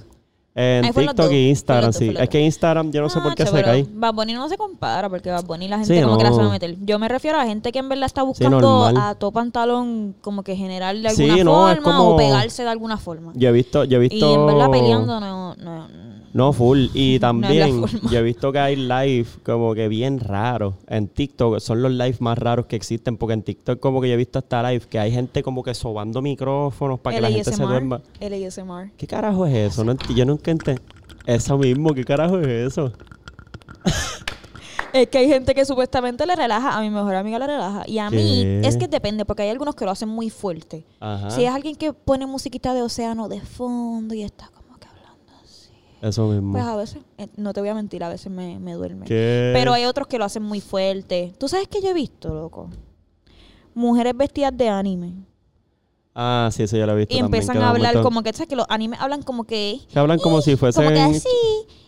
En Ahí TikTok dos, y Instagram, dos, sí. Es que Instagram yo no sé Ah, por qué se cae. Bad Bunny no se compara porque Bad Bunny la gente Sí, como que la no. sabe meter. Yo me refiero a la gente que en verdad está buscando a todo pantalón como que generar de Sí, alguna no, forma como- o pegarse de alguna forma. Yo he visto, yo he visto. Y en verdad peleando no, no, No, full. Y también yo he visto que hay live como que bien raros en TikTok. Son los live más raros que existen porque en TikTok como que yo he visto hasta live que hay gente como que sobando micrófonos para que la gente se duerma. ASMR. El ASMR. ¿Qué carajo es eso? No yo nunca entendí. Eso mismo, ¿qué carajo es eso? Es que hay gente que supuestamente le relaja, a mi mejor amiga le relaja. Y a mí ¿Qué? es que depende, porque hay algunos que lo hacen muy fuerte. Ajá. Si es alguien que pone musiquita de océano de fondo y está como que hablando así. Eso mismo. Pues a veces, eh, no te voy a mentir, a veces me, me duerme. ¿Qué? Pero hay otros que lo hacen muy fuerte. ¿Tú sabes qué yo he visto, loco? Mujeres vestidas de anime. Ah, sí, eso ya lo he visto Y también, empiezan que a hablar como que, ¿sabes? Que los animes hablan como que... Que hablan como si fuesen... Como que así.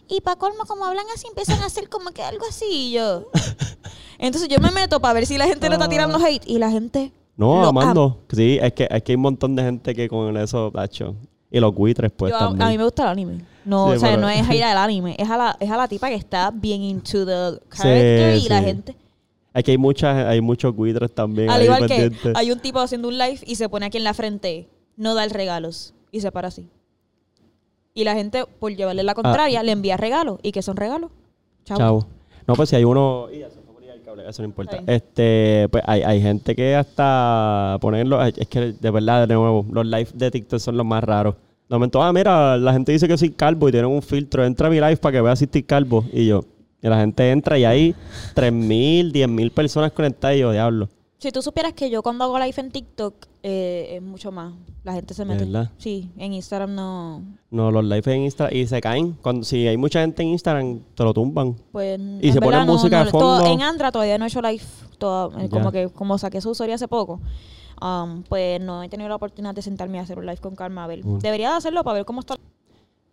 Y para colmo, como hablan así, empiezan a hacer como que algo así. y yo... Entonces yo me meto para ver si la gente le está tirando hate. Y la gente... No, amando. Sí, es que, es que hay un montón de gente que con eso, tacho. Y los buitres, pues, yo- también. a mí me gusta el anime. No, Sí, o sea, pero- no es a ir al anime. Es a, la, es a la tipa que está bien into the character Sí, y la gente... Es que hay muchas, hay muchos buitres también Al igual que hay un tipo haciendo un live y se pone aquí en la frente, no dar regalos y se para así. Y la gente, por llevarle la contraria, le envía regalos. ¿Y qué son regalos? Chao. Ah. Chao. No, pues si hay uno... El cable, Eso no importa. Este, pues hay, hay gente que hasta ponerlo... Es que de verdad, de nuevo, los live de TikTok son los más raros. De momento, ah, mira, la gente dice que soy calvo y tienen un filtro. Entra a mi live para que vea si estoy calvo. Y yo... Y la gente entra y hay 3.000, 10.000 personas conectadas y yo, diablo. Si tú supieras que yo cuando hago live en TikTok eh, es mucho más. La gente se mete. verdad? Sí, en Instagram no. No, los lives en Instagram y se caen. Cuando, si hay mucha gente en Instagram, te lo tumban. Pues, Y se pone no- música no- de todo- fondo. en Andra todavía no he hecho live. todo- eh, como que como saqué su usuario hace poco. Um, pues no he tenido la oportunidad de sentarme a hacer un live con calma. A ver. Mm. Debería de hacerlo para ver cómo está.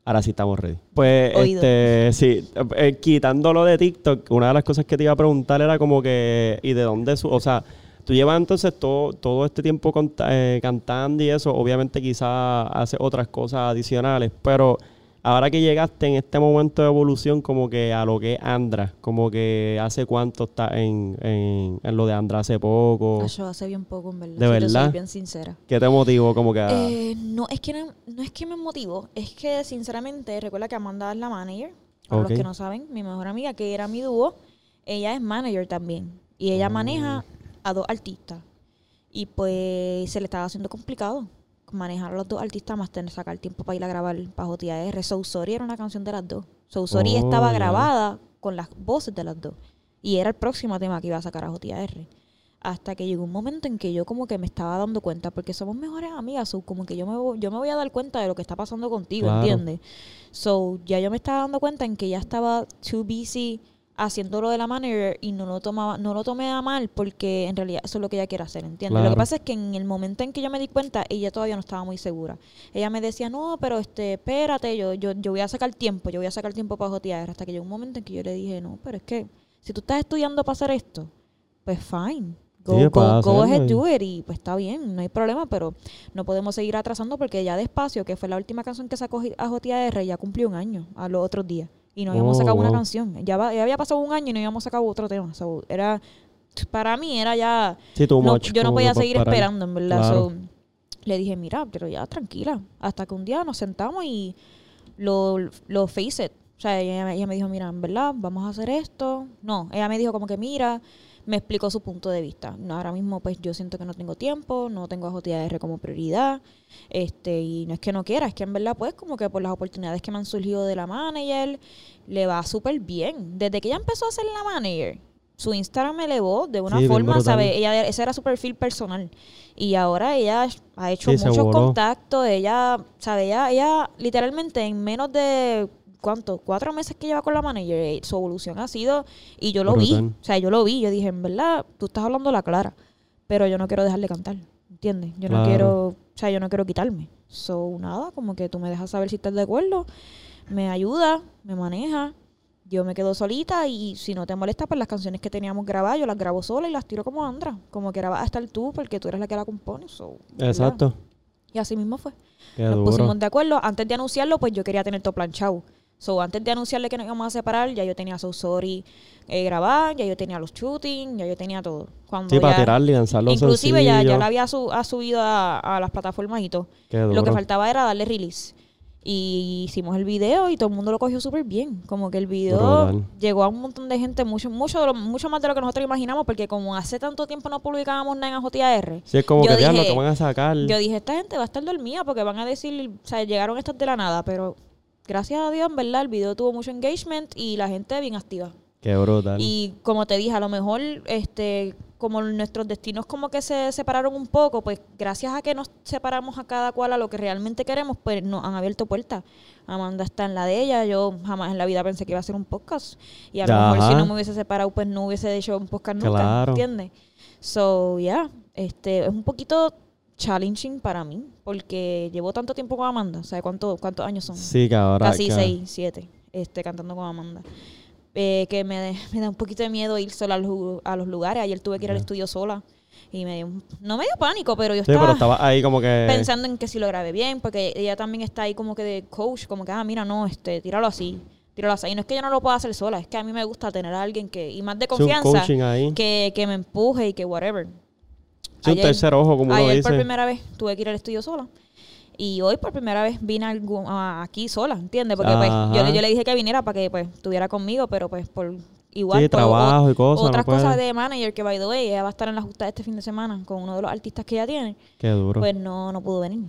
Ahora sí estamos ready. Pues, Oído. este, sí, eh, quitándolo de TikTok, una de las cosas que te iba a preguntar era como que, ¿y de dónde? Su, o sea, tú llevas entonces todo, todo este tiempo eh, cantando y eso, obviamente quizás haces otras cosas adicionales, pero ahora que llegaste en este momento de evolución como que a lo que es Andra, como que hace cuánto está en, en, en lo de Andra hace poco, Ah, Yo hace bien poco, en verdad. ¿De si verdad? soy bien sincera. ¿qué te motivó como que a- Eh, no, es que no, no es que me motivo, es que sinceramente recuerda que Amanda es la manager. Para Ok. los que no saben, mi mejor amiga, que era mi dúo, ella es manager también. Y ella Oh. maneja a dos artistas. Y pues se le estaba haciendo complicado manejar a los dos artistas más tener sacar tiempo para ir a grabar bajo TR. So Sorry era una canción de las dos. So Sorry Oh, estaba grabada con las voces de las dos. Y era el próximo tema que iba a sacar a JTR. Hasta que llegó un momento en que yo como que me estaba dando cuenta, porque somos mejores amigas, so como que yo me, voy- yo me voy a dar cuenta de lo que está pasando contigo, Claro. ¿entiendes? So ya yo me estaba dando cuenta en que ya estaba too busy haciendo lo de la manager y no lo tomaba, no lo tomé a mal porque en realidad eso es lo que ella quiere hacer, ¿entiendes? Lo Claro. que pasa es que en el momento en que yo me di cuenta, ella todavía no estaba muy segura. Ella me decía, no, pero este, espérate, yo, yo, yo voy a sacar tiempo, yo voy a sacar tiempo para jotear. Hasta que llegó un momento en que yo le dije, no, pero es que si tú estás estudiando para hacer esto, pues fine. Go, Sí, go, para go ahead, do it. Y pues está bien, no hay problema, pero no podemos seguir atrasando porque ya despacio, que fue la última canción que sacó a JTR, ya cumplió un año a los otros días. Y no habíamos Oh, sacado una wow. canción. Ya, va- ya había pasado un año y no habíamos sacado otro tema. So, era, para mí era ya Sí, no, much, yo no podía seguir parar. esperando, en verdad. Claro. So, le dije, mira, pero ya tranquila. Hasta que un día nos sentamos y lo, lo face it. O sea, ella, ella me dijo, mira, en verdad, vamos a hacer esto. No, ella me dijo como que, mira, me explicó su punto de vista. No, Ahora mismo, pues yo siento que no tengo tiempo, no tengo a JTR como prioridad. Este, y no es que no quiera, es que en verdad, pues, como que por las oportunidades que me han surgido de la manager, le va súper bien. Desde que ella empezó a ser la manager, su Instagram me elevó de una Sí, forma. ¿sabes? Ella, ese era su perfil personal. Y ahora ella ha hecho Sí, muchos contactos. Ella, ¿sabe? Ella, ella literalmente en menos de, ¿cuánto? Cuatro meses que lleva con la manager, eh, su evolución ha sido, y yo lo vi. O sea, yo lo vi. Yo dije, en verdad, tú estás hablando la clara. Pero yo no quiero dejar de cantar. ¿Entiendes? Yo no quiero, o sea, yo no quiero quitarme. So, nada, como que tú me dejas saber si estás de acuerdo. Me ayuda, me maneja. Yo me quedo solita y si no te molesta, pues las canciones que teníamos grabadas, yo las grabo sola y las tiro como Andra. Como que vas a estar tú, porque tú eres la que la compone. so, ¿verdad? Exacto. Y así mismo fue. Qué Nos duro. pusimos de acuerdo. Antes de anunciarlo, pues yo quería tener todo planchado. So, antes de anunciarle que nos íbamos a separar, ya yo tenía So Sorry eh, grabar, ya yo tenía los shootings, ya yo tenía todo. Cuando Sí, para ya- tirarle y lanzarlo Inclusive ya, la había su- ha subido a, a las plataformas y todo. Lo que faltaba era darle release. Y hicimos el video y todo el mundo lo cogió súper bien. Como que el video Brutal. llegó a un montón de gente, mucho, mucho, de lo- mucho más de lo que nosotros imaginamos, porque como hace tanto tiempo no publicábamos nada en JTR, Sí, es como Yo que ya lo dije- que van a sacar. yo dije, esta gente va a estar dormida porque van a decir, o sea, llegaron estos de la nada, pero gracias a Dios, en verdad, el video tuvo mucho engagement y la gente bien activa. Qué brutal. Y como te dije, a lo mejor, este, como nuestros destinos como que se separaron un poco, pues gracias a que nos separamos a cada cual a lo que realmente queremos, pues nos han abierto puertas. Amanda está en la de ella, yo jamás en la vida pensé que iba a hacer un podcast. Y a lo mejor si no me hubiese separado, pues no hubiese hecho un podcast nunca, Claro. ¿entiendes? So, yeah, este, es un poquito challenging para mí, porque llevo tanto tiempo con Amanda, ¿sabes cuánto, cuántos años son? sí, que ahora. casi que- seis, siete, este, cantando con Amanda. Eh, que me, me da un poquito de miedo ir sola a los, lugares. Ayer tuve que ir al estudio sola y me dio, no me dio pánico, pero yo Sí, estaba, pero estaba ahí como que. pensando en que si lo grabé bien, porque ella también está ahí como que de coach, como que, ah, mira, no, este, tíralo así, tíralo así. Y no es que yo no lo pueda hacer sola, es que a mí me gusta tener a alguien que, y más de confianza, ahí. que, que me empuje y que whatever. Sí, un Ayer- tercer ojo, como uno Ayer dice. por primera vez tuve que ir al estudio sola. Y hoy por primera vez vine aquí sola, ¿entiendes? Porque pues, yo, le- yo le dije que viniera para que pues estuviera conmigo, pero pues por igual Sí, por trabajo y cosas, otras cosas de manager que by the way, ella va a estar en la justa este fin de semana con uno de los artistas que ella tiene, Qué duro. pues no, no pudo venir.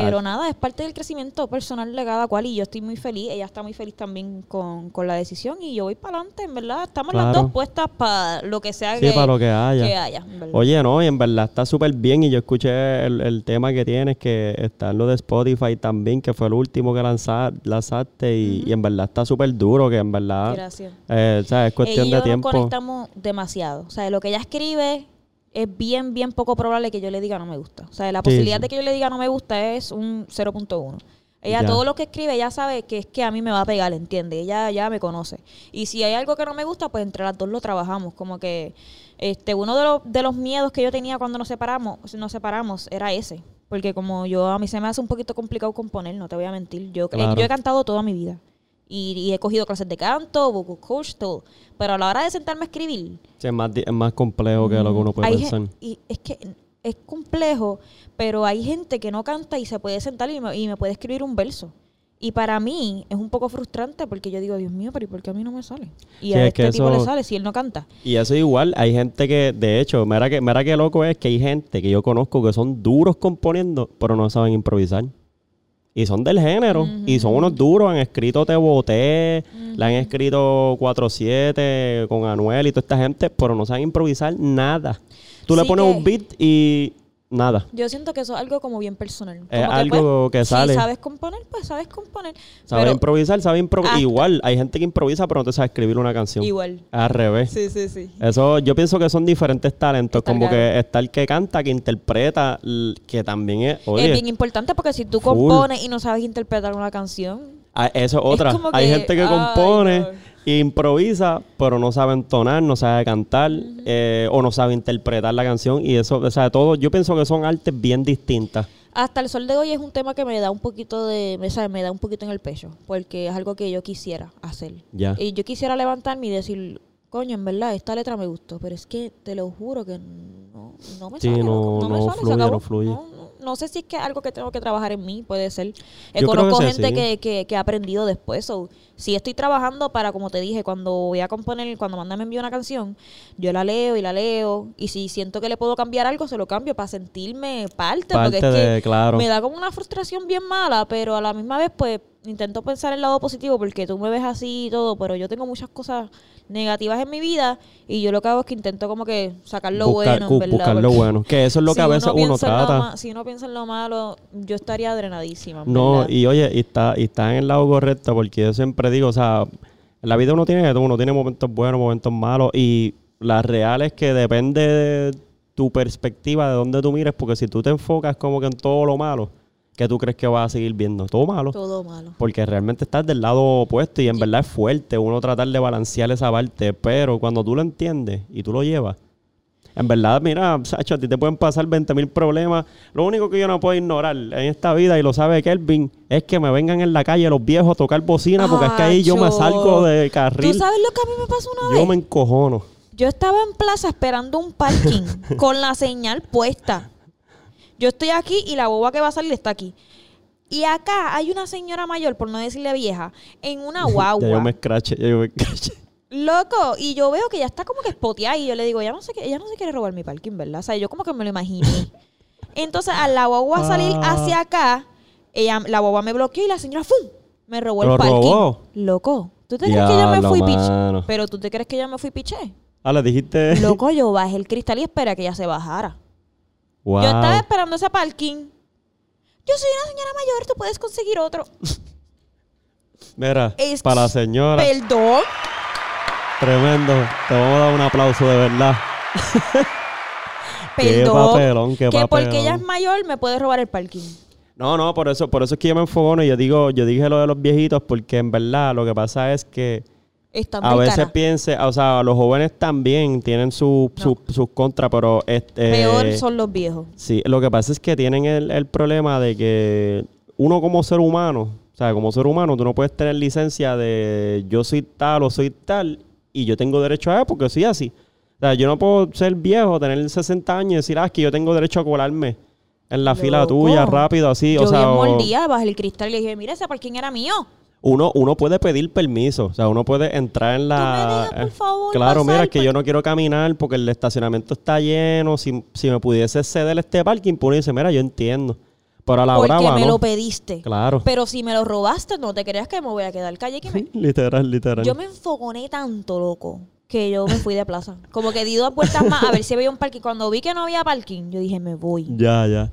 Pero Ah. nada, es parte del crecimiento personal de cada cual y yo estoy muy feliz, ella está muy feliz también con, con la decisión y yo voy para adelante, en verdad, estamos las dos puestas para lo que sea sí, que, para lo que haya. que. Oye, no, y en verdad está súper bien. Y yo escuché el, el tema que tienes, que está en lo de Spotify también, que fue el último que lanza- lanzaste. Y, y en verdad está súper duro, que en verdad. Gracias. eh, o sea, es cuestión y yo de tiempo. nos conectamos demasiado. O sea, lo que ella escribe es bien, bien poco probable que yo le diga no me gusta. O sea, la posibilidad sí. de que yo le diga no me gusta es un 0.1. Ella Ya. todo lo que escribe, ella sabe que es que a mí me va a pegar, ¿entiende? Ella ya me conoce. Y si hay algo que no me gusta, pues entre las dos lo trabajamos. Como que este uno de los, de los miedos que yo tenía cuando nos separamos, nos separamos era ese. Porque como yo, a mí se me hace un poquito complicado componer, no te voy a mentir. Yo, Claro. yo he cantado toda mi vida. Y, y he cogido clases de canto, vocal coach, todo. Pero a la hora de sentarme a escribir, Sí, es, más, es más complejo que lo que uno puede hay pensar. y es que es complejo, pero hay gente que no canta y se puede sentar y me, y me puede escribir un verso. Y para mí es un poco frustrante porque yo digo, Dios mío, pero ¿y por qué a mí no me sale? Y Sí, a este tipo le sale si él no canta. Y eso igual, hay gente que, de hecho, mira que, mira que loco es que hay gente que yo conozco que son duros componiendo, pero no saben improvisar. Y son del género. Y son unos duros, han escrito Te Boté, le han escrito 4-7 con Anuel y toda esta gente, pero no saben improvisar nada. Tú le pones que- un beat y nada. Yo siento que eso es algo como bien personal. Como Es que, algo que sale. Si sabes componer, pues sabes componer. Sabe Pero improvisar, sabe improvisar. Igual, hay gente que improvisa, pero no te sabe escribir una canción. igual. Al revés. Sí, sí, sí. Eso, yo pienso que son diferentes talentos. Está como claro. que está el que canta, que interpreta, que también es. Oye, es bien importante porque si tú full. compones y no sabes interpretar una canción, ah, eso es otra. Hay que, gente que ay, compone, no. Improvisa, pero no sabe entonar, no sabe cantar, eh, o no sabe interpretar la canción. Y eso, o sea, todo, yo pienso que son artes bien distintas. Hasta el sol de hoy es un tema que me da un poquito de, me, sabe, me da un poquito en el pecho, porque es algo que yo quisiera hacer. Ya. Y yo quisiera levantarme y decir, coño, en verdad, esta letra me gustó, pero es que te lo juro que no, no me Sí, sale. no- me no sale, se fluye, no fluye. No, sé si es que es algo que tengo que trabajar en mí, puede ser. Eh, conozco que gente que, que, que ha aprendido después. So, si estoy trabajando para, como te dije, cuando voy a componer, cuando Manda me envía una canción, yo la leo y la leo. Y si siento que le puedo cambiar algo, se lo cambio para sentirme parte. Parte porque es de- que claro. me da como una frustración bien mala, pero a la misma vez, pues, intento pensar el lado positivo porque tú me ves así y todo, pero yo tengo muchas cosas negativas en mi vida y yo lo que hago es que intento como que sacar lo bueno, verdad. buscar lo bueno. Que eso es lo si que a veces uno, lo trata. si uno piensa en lo malo, yo estaría drenadísima. en No, verdad. y oye, y está, y está en el lado correcto, porque yo siempre digo, o sea, en la vida uno tiene todo, uno tiene momentos buenos, momentos malos, y la real es que depende de tu perspectiva, de dónde tú mires, porque si tú te enfocas como que en todo lo malo, ¿qué tú crees que vas a seguir viendo? Todo malo. Todo malo. Porque realmente estás del lado opuesto y en verdad es fuerte uno tratar de balancear esa parte, pero cuando tú lo entiendes y tú lo llevas, en verdad, mira, Sacho, a ti te pueden pasar 20 mil problemas. Lo único que yo no puedo ignorar en esta vida, y lo sabe Kelvin, es que me vengan en la calle los viejos a tocar bocina, porque es que ahí yo me salgo de ¿Tú carril. sabes lo que a mí me pasó una Yo vez? me encojono. Yo estaba en plaza esperando un parking con la señal puesta. Yo estoy aquí y la boba que va a salir está aquí. Y acá hay una señora mayor, por no decirle vieja, en una guagua. Ya yo me escrache, ya yo me escrache. Loco, y yo veo que ya está como que espoteada y yo le digo, ella no se, ella no se quiere robar mi parking, ¿verdad? O sea, yo como que me lo imaginé. Entonces, a la guagua salir Ah. hacia acá, ella, la guagua me bloqueó y la señora ¡fum! me robó el ¿Lo parking. robó? Loco, ¿tú te crees que yo me fui mano. Pero tú te crees que yo me fui piché. Ah, le dijiste. Loco, yo bajé el cristal y esperé a que ella se bajara. Wow. Yo estaba esperando ese parking. Yo soy una señora mayor, tú puedes conseguir otro. Mira, Es- para la señora, Perdón. tremendo. Te vamos a dar un aplauso de verdad. Qué Perdón. papelón, qué que porque ella es mayor me puede robar el parking. No, no, por eso, por eso es que yo me enfogono y yo digo, yo dije lo de los viejitos, porque en verdad lo que pasa es que Están a veces piense, o sea, los jóvenes también tienen su, su- sus contras, pero este Peor son los viejos. sí, lo que pasa es que tienen el, el problema de que uno como ser humano, o sea, como ser humano, tú no puedes tener licencia de yo soy tal o soy tal y yo tengo derecho a eso porque soy así. O sea, yo no puedo ser viejo, tener 60 años y decir, ah, es que yo tengo derecho a colarme en la fila tuya rápido, así. yo o sea, bien o- mordía, bajé el cristal y le dije, mira, ese parking era mío. Uno, uno puede pedir permiso, o sea, uno puede entrar en la... Tú me por eh, favor, Claro, pasar, mira, es que por- yo no quiero caminar porque el estacionamiento está lleno, si, si me pudiese ceder este parking, pues uno dice, mira, yo entiendo, pero a la Porque brava me no. lo pediste. Claro. Pero si me lo robaste, no te creas que me voy a quedar calle. Que me... literal, literal. Yo me enfogoné tanto, loco, que yo me fui de plaza. Como que di dos vueltas más a ver si había un parking. Cuando vi que no había parking, yo dije, me voy. Ya, ya.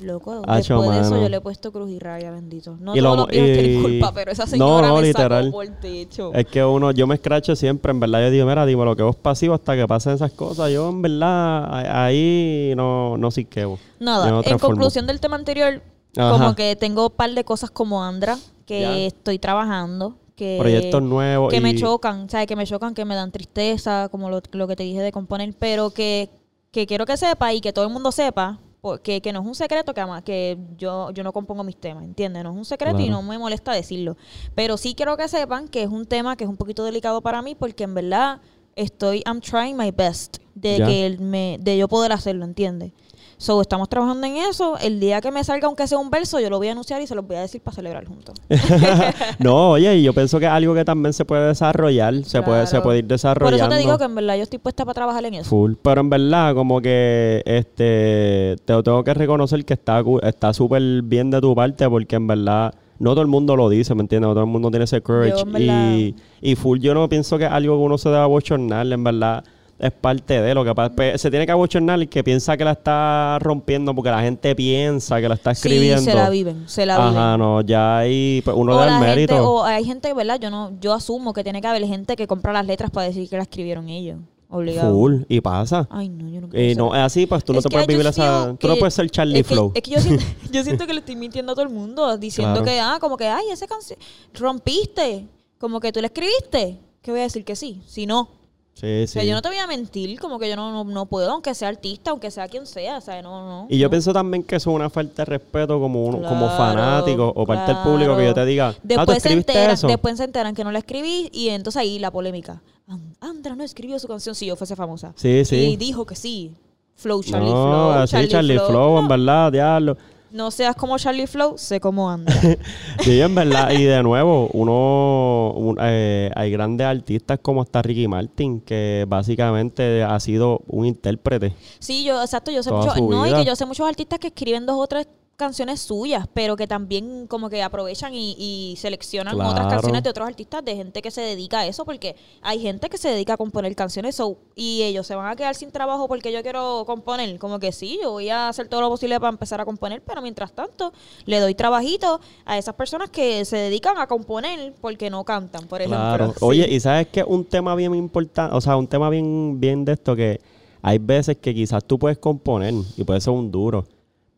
Loco, Hacho, después de eso yo le he puesto cruz y raya, bendito. No Y todos lo- los tienen y- culpa, pero esa No, señora no, me literal. sacó por techo. Es que uno, yo me escracho siempre, en verdad, yo digo, mira, dime lo que vos pasivo hasta que pasen esas cosas. Yo, en verdad, ahí no, no sí quebo. Nada, no en conclusión del tema anterior, Ajá. como que tengo un par de cosas como Andra que Ya. estoy trabajando, que, Proyectos nuevos. que me y- chocan, ¿sabes? Que me chocan, que me dan tristeza, como lo, lo que te dije de componer, pero que, que quiero que sepa y que todo el mundo sepa, porque que no es un secreto que, que yo, yo no compongo mis temas, ¿entiendes? No es un secreto y no me molesta decirlo. Pero sí quiero que sepan que es un tema que es un poquito delicado para mí, porque en verdad estoy, I'm trying my best de Ya. que me, de yo poder hacerlo, ¿entiendes? So, estamos trabajando en eso. El día que me salga, aunque sea un verso, yo lo voy a anunciar y se los voy a decir para celebrar juntos. no, oye, y yo pienso que es algo que también se puede desarrollar, se puede, se puede ir Por desarrollando. eso te digo que en verdad yo estoy puesta para trabajar en eso. Full. Pero en verdad, como que este te tengo que reconocer que está está súper bien de tu parte, porque en verdad no todo el mundo lo dice, ¿me entiendes? No todo el mundo tiene ese courage. Yo, y, y full, yo no pienso que es algo que uno se deba bochornar, en verdad. Es parte de lo que pasa. Se tiene que abochornar el que piensa que la está rompiendo porque la gente piensa que la está escribiendo. Sí, se la viven, se la viven. Ajá, no, ya ahí pues, uno o, da el mérito. gente, o hay gente, ¿verdad? Yo no, yo asumo que tiene que haber gente que compra las letras para decir que la escribieron ellos. Obligado. Full, y pasa. Ay, no, yo no quiero Y no es así, pues tú no te puedes vivir esa. Tú no puedes ser Charlie es que, Flow. es que yo siento, yo siento que le estoy mintiendo a todo el mundo diciendo Claro. que, ah, como que, ay, esa canción, rompiste, como que tú la escribiste. ¿Qué voy a decir que sí? Si no. Sí, O sí. sea, yo no te voy a mentir, como que yo no, no, no puedo, aunque sea artista, aunque sea quien sea, o sea, no, no. Y yo no. pienso también que eso es una falta de respeto como uno, como fanático o parte del público que yo te diga, ah, ¿tú Después se, escribiste enteran, eso? después se enteran que no la escribí y entonces ahí la polémica. An- Andra no escribió su canción si yo fuese famosa. Sí, sí. Y dijo que sí. Flow, Charlie no, Flow. así Charlie, Flow, en No, verdad, diablo. No seas como Charlie Flow, sé cómo anda. Sí, en verdad. Y de nuevo, uno, un- eh, hay grandes artistas como hasta Ricky Martin, que básicamente ha sido un intérprete. Sí, yo, exacto, yo sé su no, y que yo sé muchos artistas que escriben dos o tres canciones suyas, pero que también como que aprovechan y, y seleccionan otras canciones de otros artistas, de gente que se dedica a eso, porque hay gente que se dedica a componer canciones, so, y ellos se van a quedar sin trabajo porque yo quiero componer, como que sí, yo voy a hacer todo lo posible para empezar a componer, pero mientras tanto le doy trabajito a esas personas que se dedican a componer porque no cantan, por ejemplo. Claro. Sí. Oye, y sabes que un tema bien importante, o sea, un tema bien, bien de esto que hay veces que quizás tú puedes componer y puede ser un duro,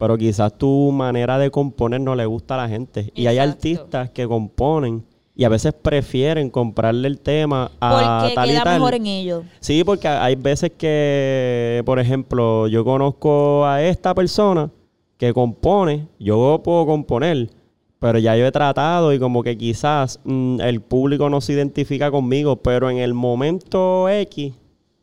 pero quizás tu manera de componer no le gusta a la gente. Y hay artistas que componen y a veces prefieren comprarle el tema a porque tal y queda tal. mejor en ellos. Sí, porque hay veces que, por ejemplo, yo conozco a esta persona que compone, yo puedo componer, pero ya yo he tratado y como que quizás mm, el público no se identifica conmigo, pero en el momento X,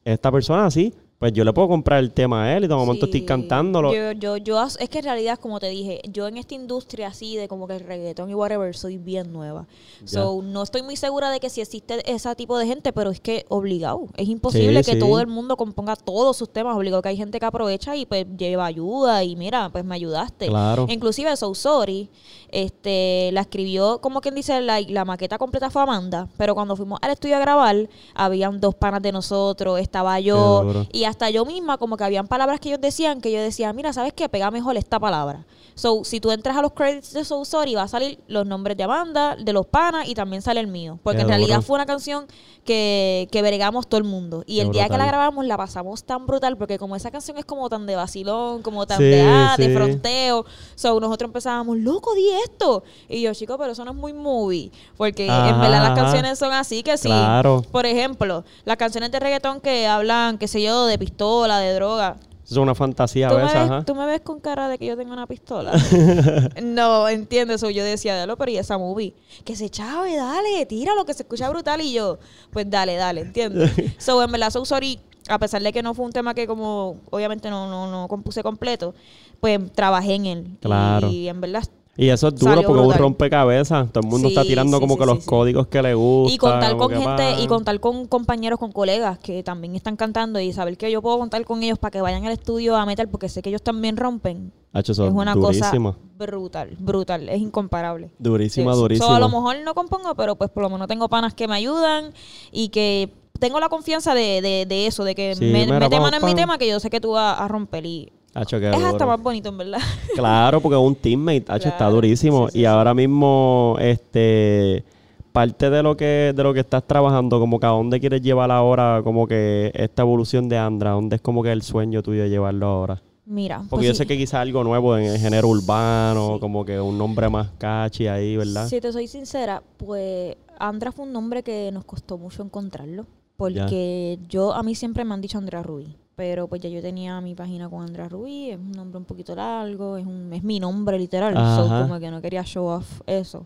esta persona sí, pues yo le puedo comprar el tema a él y de momento estoy cantándolo. Yo, yo, yo, es que en realidad, como te dije, yo en esta industria así de como que el reggaetón y whatever, soy bien nueva. So, no estoy muy segura de que si existe ese tipo de gente, pero es que obligado. Es imposible Sí, que sí. todo el mundo componga todos sus temas. Obligado que hay gente que aprovecha y pues lleva ayuda y mira, pues me ayudaste. Claro. Inclusive So Sorry, este, la escribió, como quien dice, la, la maqueta completa fue Amanda, pero cuando fuimos al estudio a grabar, habían dos panas de nosotros, estaba yo, y hasta yo misma, como que habían palabras que ellos decían, que yo decía, mira, ¿sabes qué? Pega mejor esta palabra. So, si tú entras a los credits de So Sorry, va a salir los nombres de Amanda, de los panas, y también sale el mío. Porque Qué en realidad duro. fue una canción que, que bregamos todo el mundo. Y Qué el día que la grabamos la pasamos tan brutal, porque como esa canción es como tan de vacilón, como tan Sí, de, ah, de fronteo. So, nosotros empezábamos, loco, di esto. Y yo, chico, pero eso no es muy movie. Porque en verdad las canciones son así que sí. Claro. Por ejemplo, las canciones de reggaetón que hablan, qué sé yo, de pistola, de droga. Es una fantasía a ¿Tú me, veces, ves, ajá. tú me ves con cara de que yo tengo una pistola. no, entiendo eso. Yo decía, dalo, pero y esa movie. Que se chave, dale, tíralo, que se escucha brutal. Y yo, pues dale, dale, entiendo. so, en verdad, So Sorry, a pesar de que no fue un tema que como, obviamente no, no, no compuse completo, pues trabajé en él. Claro. Y en verdad Y eso es duro Salió porque es un brutal. rompecabezas. Todo el mundo está tirando sí, como sí, que sí, los sí. códigos que le gustan. Y contar como con que, gente, pa. y contar con compañeros, con colegas que también están cantando y saber que yo puedo contar con ellos para que vayan al estudio a metal porque sé que ellos también rompen. Hacho, eso es una durísima. cosa brutal, brutal, es incomparable. Durísima, Sí. durísima. So, a lo mejor no compongo, pero pues por lo menos tengo panas que me ayudan y que tengo la confianza de, de, de eso, de que Sí, me, mira, mete vamos mano en mi tema que yo sé que tú vas a romper y Hacho, es hasta más bonito en verdad. Claro, porque es un teammate, hacho, está durísimo. Sí, sí, y sí. ahora mismo, este, parte de lo que, de lo que estás trabajando, como que a dónde quieres llevar ahora, como que esta evolución de Andra, dónde es como que el sueño tuyo de llevarlo ahora. Mira, Porque pues yo sí. sé que quizás algo nuevo en el género urbano, Sí. como que un nombre más catchy ahí, ¿verdad? Si te soy sincera, pues Andra fue un nombre que nos costó mucho encontrarlo. Porque yo, a mí siempre me han dicho Andrea Rubí. Pero pues ya yo tenía mi página con Andrea Rubí. Es un nombre un poquito largo. Es, un, es mi nombre literal. So, como que no quería show off eso.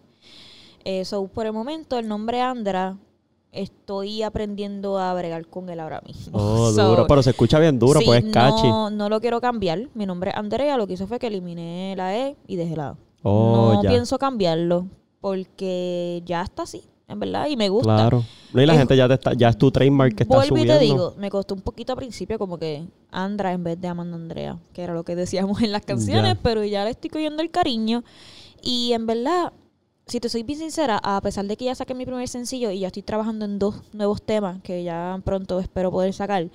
Eh, so, por el momento, el nombre Andra, estoy aprendiendo a bregar con él ahora mismo. Oh, So, duro. Pero se escucha bien duro, sí, pues es catchy. No, no lo quiero cambiar. Mi nombre es Andrea. Lo que hice fue que eliminé la E y dejé la A. Oh, no ya. pienso cambiarlo porque ya está así, en verdad, y me gusta. Claro. No, y la Es- gente ya te está, ya es tu trademark que está Vuelvo y subiendo. te digo, me costó un poquito al principio como que Andra en vez de Amanda Andrea, que era lo que decíamos en las canciones, pero ya le estoy cogiendo el cariño. Y en verdad, si te soy bien sincera, a pesar de que ya saqué mi primer sencillo y ya estoy trabajando en dos nuevos temas que ya pronto espero poder sacar,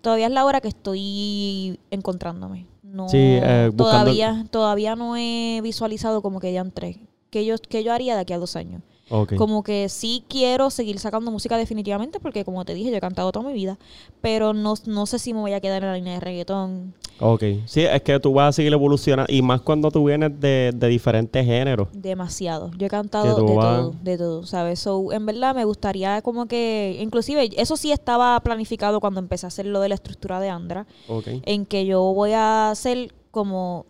todavía es la hora que estoy encontrándome. No, Sí, eh, todavía, todavía no he visualizado como que ya entré. ¿Qué yo, qué yo haría de aquí a dos años? Ok. Como que sí quiero seguir sacando música definitivamente, porque como te dije, yo he cantado toda mi vida, pero no, no sé si me voy a quedar en la línea de reggaetón. Ok. Sí, es que tú vas a seguir evolucionando. Y más cuando tú vienes de, de diferentes géneros. Demasiado. Yo he cantado de vas- todo, de todo, ¿sabes? So, en verdad me gustaría como que, inclusive, eso sí estaba planificado cuando empecé a hacer lo de la estructura de Andra, Ok. en que yo voy a hacer como,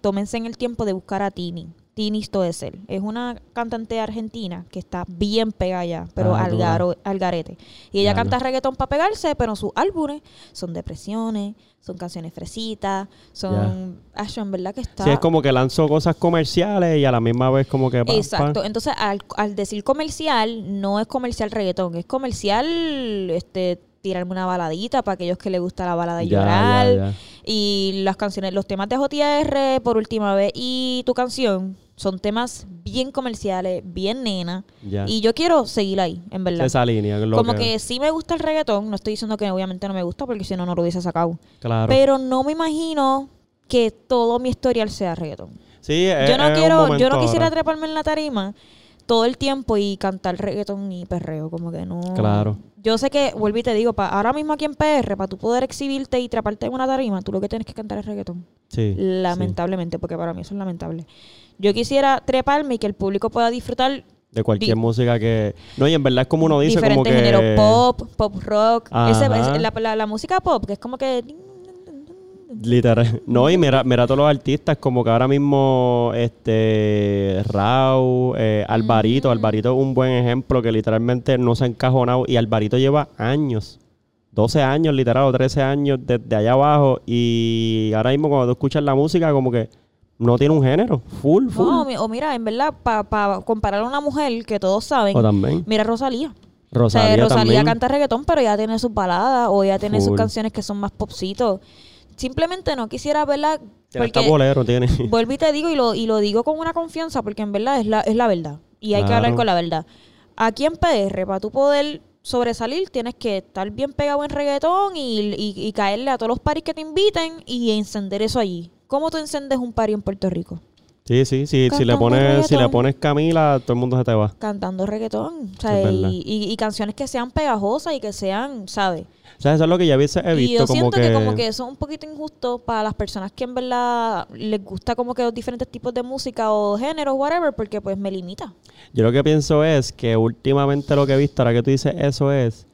tómense en el tiempo de buscar a Tini. Tini Stoessel. Es una cantante argentina que está bien pegada ya, pero Ah, al, garo- al garete. Y ella canta reggaetón para pegarse, pero sus álbumes son depresiones, son canciones fresitas, son... Acho, en verdad que está... Sí, es como que lanzó cosas comerciales y a la misma vez como que... pa, Exacto. pa. Entonces, al, al decir comercial, no es comercial reggaetón, es comercial este tirarme una baladita para aquellos que les gusta la balada y Ya, llorar. ya, ya. Y las canciones, los temas de JR por última vez y tu canción son temas bien comerciales, bien nena. Y yo quiero seguir ahí, en verdad. Esa línea. lo Como que sí me gusta el reggaetón, no estoy diciendo que obviamente no me gusta porque si no, no lo hubiese sacado. Claro. Pero no me imagino que todo mi historial sea reggaetón sí, es- yo no es quiero, yo no quisiera ahora. treparme en la tarima todo el tiempo y cantar reggaetón y perreo, como que no. Claro. Yo sé que, vuelvo y te digo, pa, ahora mismo aquí en PR, para tú poder exhibirte y treparte en una tarima, tú lo que tienes que cantar es reggaetón. Sí, Lamentablemente, porque para mí eso es lamentable. Yo quisiera treparme y que el público pueda disfrutar. De cualquier di- música que... No, y en verdad es como uno dice, como que... géneros, pop, pop rock, ese- Ajá. ese- la, la- la música pop, que es como que... Literal. No, y mira, mira a todos los artistas, como que ahora mismo, este, Rau, eh, Alvarito, Mm. Alvarito es un buen ejemplo que literalmente no se ha encajonado y Alvarito lleva años, 12 años literal, o 13 años desde allá abajo y ahora mismo cuando tú escuchas la música como que no tiene un género, full, full. No, o mi- o mira, en verdad, para comparar a una mujer que todos saben, o también. mira Rosalía. Rosalía, o sea, Rosalía también. canta reggaetón, pero ya tiene sus baladas o ya tiene sus canciones que son más popcitos. Simplemente no quisiera verla porque bolero, tiene. vuelvo y te digo y lo, y lo digo con una confianza porque en verdad es la, es la verdad. Y hay que hablar con la verdad. Aquí en PR, para tú poder sobresalir, tienes que estar bien pegado en reggaetón y, y- y caerle a todos los paris que te inviten y encender eso allí. ¿Cómo tú encendes un party en Puerto Rico? Sí, sí, sí. Si le pones, si le pones Camila, todo el mundo se te va. Cantando reggaetón. O sea, y, y- y canciones que sean pegajosas y que sean, ¿sabes? O sea, eso es lo que ya he Y visto yo como siento que... que... como que eso es un poquito injusto para las personas que en verdad les gusta como que los diferentes tipos de música o géneros, whatever, porque pues me limita. Yo lo que pienso es que últimamente lo que he visto, ahora que tú dices eso, es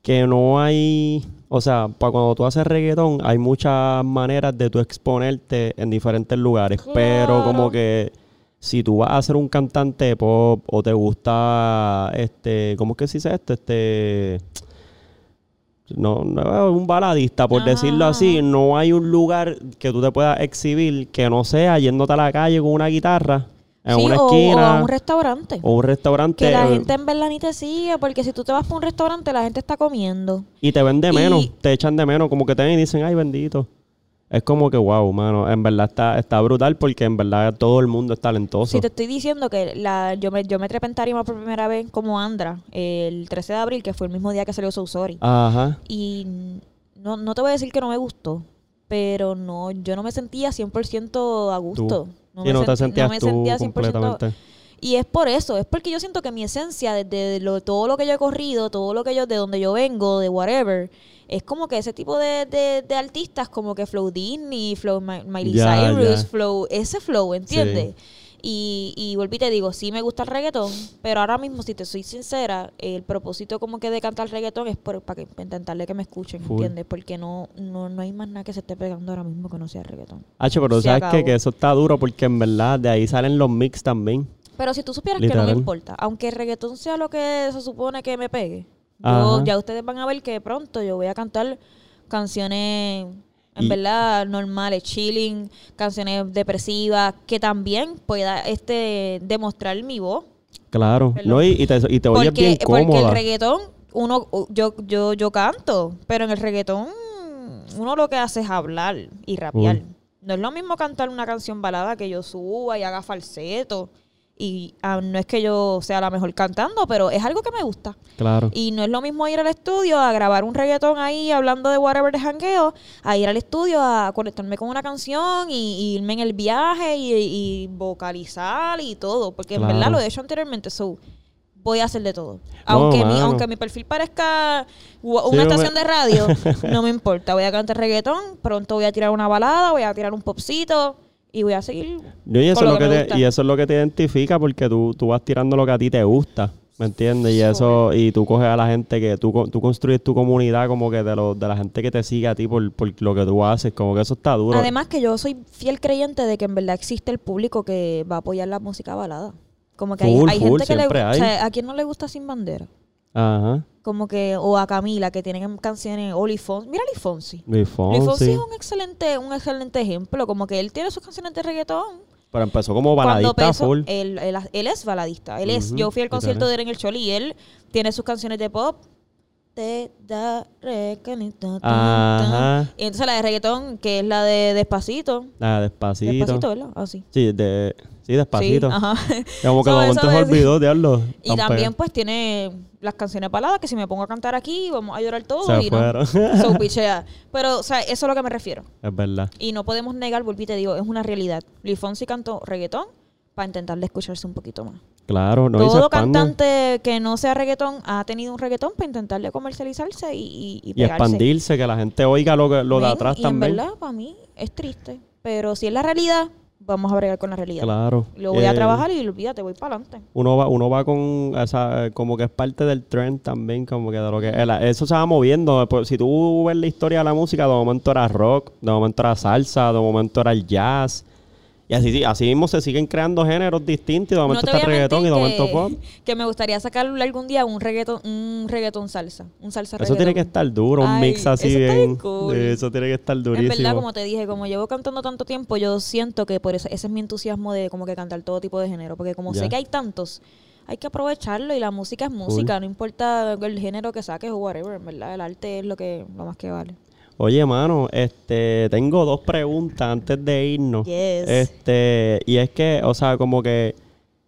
que no hay. O sea, para cuando tú haces reggaetón, hay muchas maneras de tú exponerte en diferentes lugares. Pero como que si tú vas a ser un cantante de pop o te gusta, este, ¿cómo es que se dice esto? Este. No, no, un baladista, por decirlo así, no hay un lugar que tú te puedas exhibir que no sea yéndote a la calle con una guitarra en Sí, una o, esquina o a un restaurante. o un restaurante que la eh, gente en verdad ni te sigue, porque si tú te vas para un restaurante, la gente está comiendo. y te ven de y- menos, te echan de menos, como que te ven y dicen, ay, bendito. Es como que, wow, mano, en verdad está, está brutal porque en verdad todo el mundo es talentoso. Si te estoy diciendo que la, yo, me, yo me trepé en tarima por primera vez como Andra el 13 de abril, que fue el mismo día que salió So Sorry. Ajá. Y no, no te voy a decir que no me gustó, pero no yo no me sentía 100% a gusto. No, sí, no te sentí- sentías me tú sentía 100%. completamente. Y es por eso, es porque yo siento que mi esencia, desde lo, todo lo que yo he corrido, todo lo que yo, de donde yo vengo, de whatever, es como que ese tipo de, de, de artistas, como que Flow Disney, Flow Mi- Miley Ya, Cyrus, ya. Flow, ese flow, ¿entiendes? Y, y volví y te digo, sí me gusta el reggaetón, pero ahora mismo, si te soy sincera, el propósito como que de cantar reggaetón es por, para, que, para intentarle que me escuchen, Full. ¿entiendes? Porque no, no, no hay más nada que se esté pegando ahora mismo que no sea reggaetón. Hacho, pero Se sabes que, que eso está duro porque en verdad de ahí salen los mix también. Pero si tú supieras que no me importa, aunque el reggaetón sea lo que se supone que me pegue, yo, ya ustedes van a ver que pronto yo voy a cantar canciones, en Y- verdad, normales, chilling, canciones depresivas, que también pueda este demostrar mi voz. Claro. Perdón. No, y, y te, y te oyes Porque, bien porque cómoda. el reggaetón, uno, yo, yo, yo canto, pero en el reggaetón uno lo que hace es hablar y rapear. No es lo mismo cantar una canción balada que yo suba y haga falseto. Y ah, no es que yo sea la mejor cantando, pero es algo que me gusta. Claro. Y no es lo mismo ir al estudio a grabar un reggaetón ahí hablando de whatever de jangueo, a ir al estudio a conectarme con una canción y, y irme en el viaje y, y vocalizar y todo. Porque en verdad lo he hecho anteriormente, so voy a hacer de todo. Aunque, mi, aunque mi perfil parezca Sí, una me- estación de radio, no me importa. Voy a cantar reggaetón, pronto voy a tirar una balada, voy a tirar un popcito y voy a seguir y, eso con es lo que te- y eso es lo que te identifica porque tú, tú vas tirando lo que a ti te gusta. ¿Me entiendes? Y eso, y tú coges a la gente que, tú, tú construyes tu comunidad como que de, lo, de la gente que te sigue a ti por, por lo que tú haces, como que eso está duro. Además que yo soy fiel creyente de que en verdad existe el público que va a apoyar la música balada. Como que hay, Full, hay full, gente que le gusta, hay. o sea, a quien no le gusta Sin Bandera. Ajá. Como que, o a Camila, que tienen canciones, o Luis Fonsi. Mira Luis Fonsi. Luis Luis Fonsi Fonsi. es un excelente, un excelente ejemplo. Como que él tiene sus canciones de reggaetón. Pero empezó como baladista full. él, él, él es baladista. Él es, yo fui al concierto de él en el Choli y él tiene sus canciones de pop. Te tan, Ajá. Y entonces la de reggaetón, que es la de Despacito. Ah, despacito. Despacito, ¿verdad? Así. Sí, de, sí, despacito. Sí, ajá. Como que de momento se olvidó, diablo. Y también pues tiene las canciones baladas que si me pongo a cantar aquí vamos a llorar todos Se y no. fueron. So, pichea. Pero, o sea, eso es a lo que me refiero. Es verdad. Y no podemos negar, volví y te digo, es una realidad. Luis Fonsi cantó reggaetón para intentar de escucharse un poquito más. Claro, no Todo cantante que no sea reggaetón ha tenido un reggaetón para intentar de comercializarse y, y, y expandirse, que la gente oiga lo, que, lo de atrás y también. en verdad, para mí, es triste. Pero si es la realidad, vamos a bregar con la realidad. Claro. Lo voy a Eh, trabajar y olvídate, voy para adelante. Uno va, uno va con esa, como que es parte del trend también, como que de lo que eso se va moviendo. Pues, si tú ves la historia de la música, de momento era rock, de momento era salsa, de momento era el jazz. Y así, sí, así mismo se siguen creando géneros distintos, y de momento no está reggaetón y de momento pop. que, me gustaría sacar algún día un reggaetón, un reggaetón salsa. Un salsa Eso tiene que estar duro, un Ay, mix así eso está bien. bien cool. sí, Eso tiene que estar En durísimo. verdad, como te dije, como llevo cantando tanto tiempo, yo siento que por eso, ese es mi entusiasmo de como que cantar todo tipo de género. Porque como Ya. sé que hay tantos, hay que aprovecharlo y la música es música, no importa el género que saques o whatever, en verdad, el arte es lo que lo más que vale. Oye, mano, este, tengo dos preguntas antes de irnos. Yes. Este, y es que, o sea, como que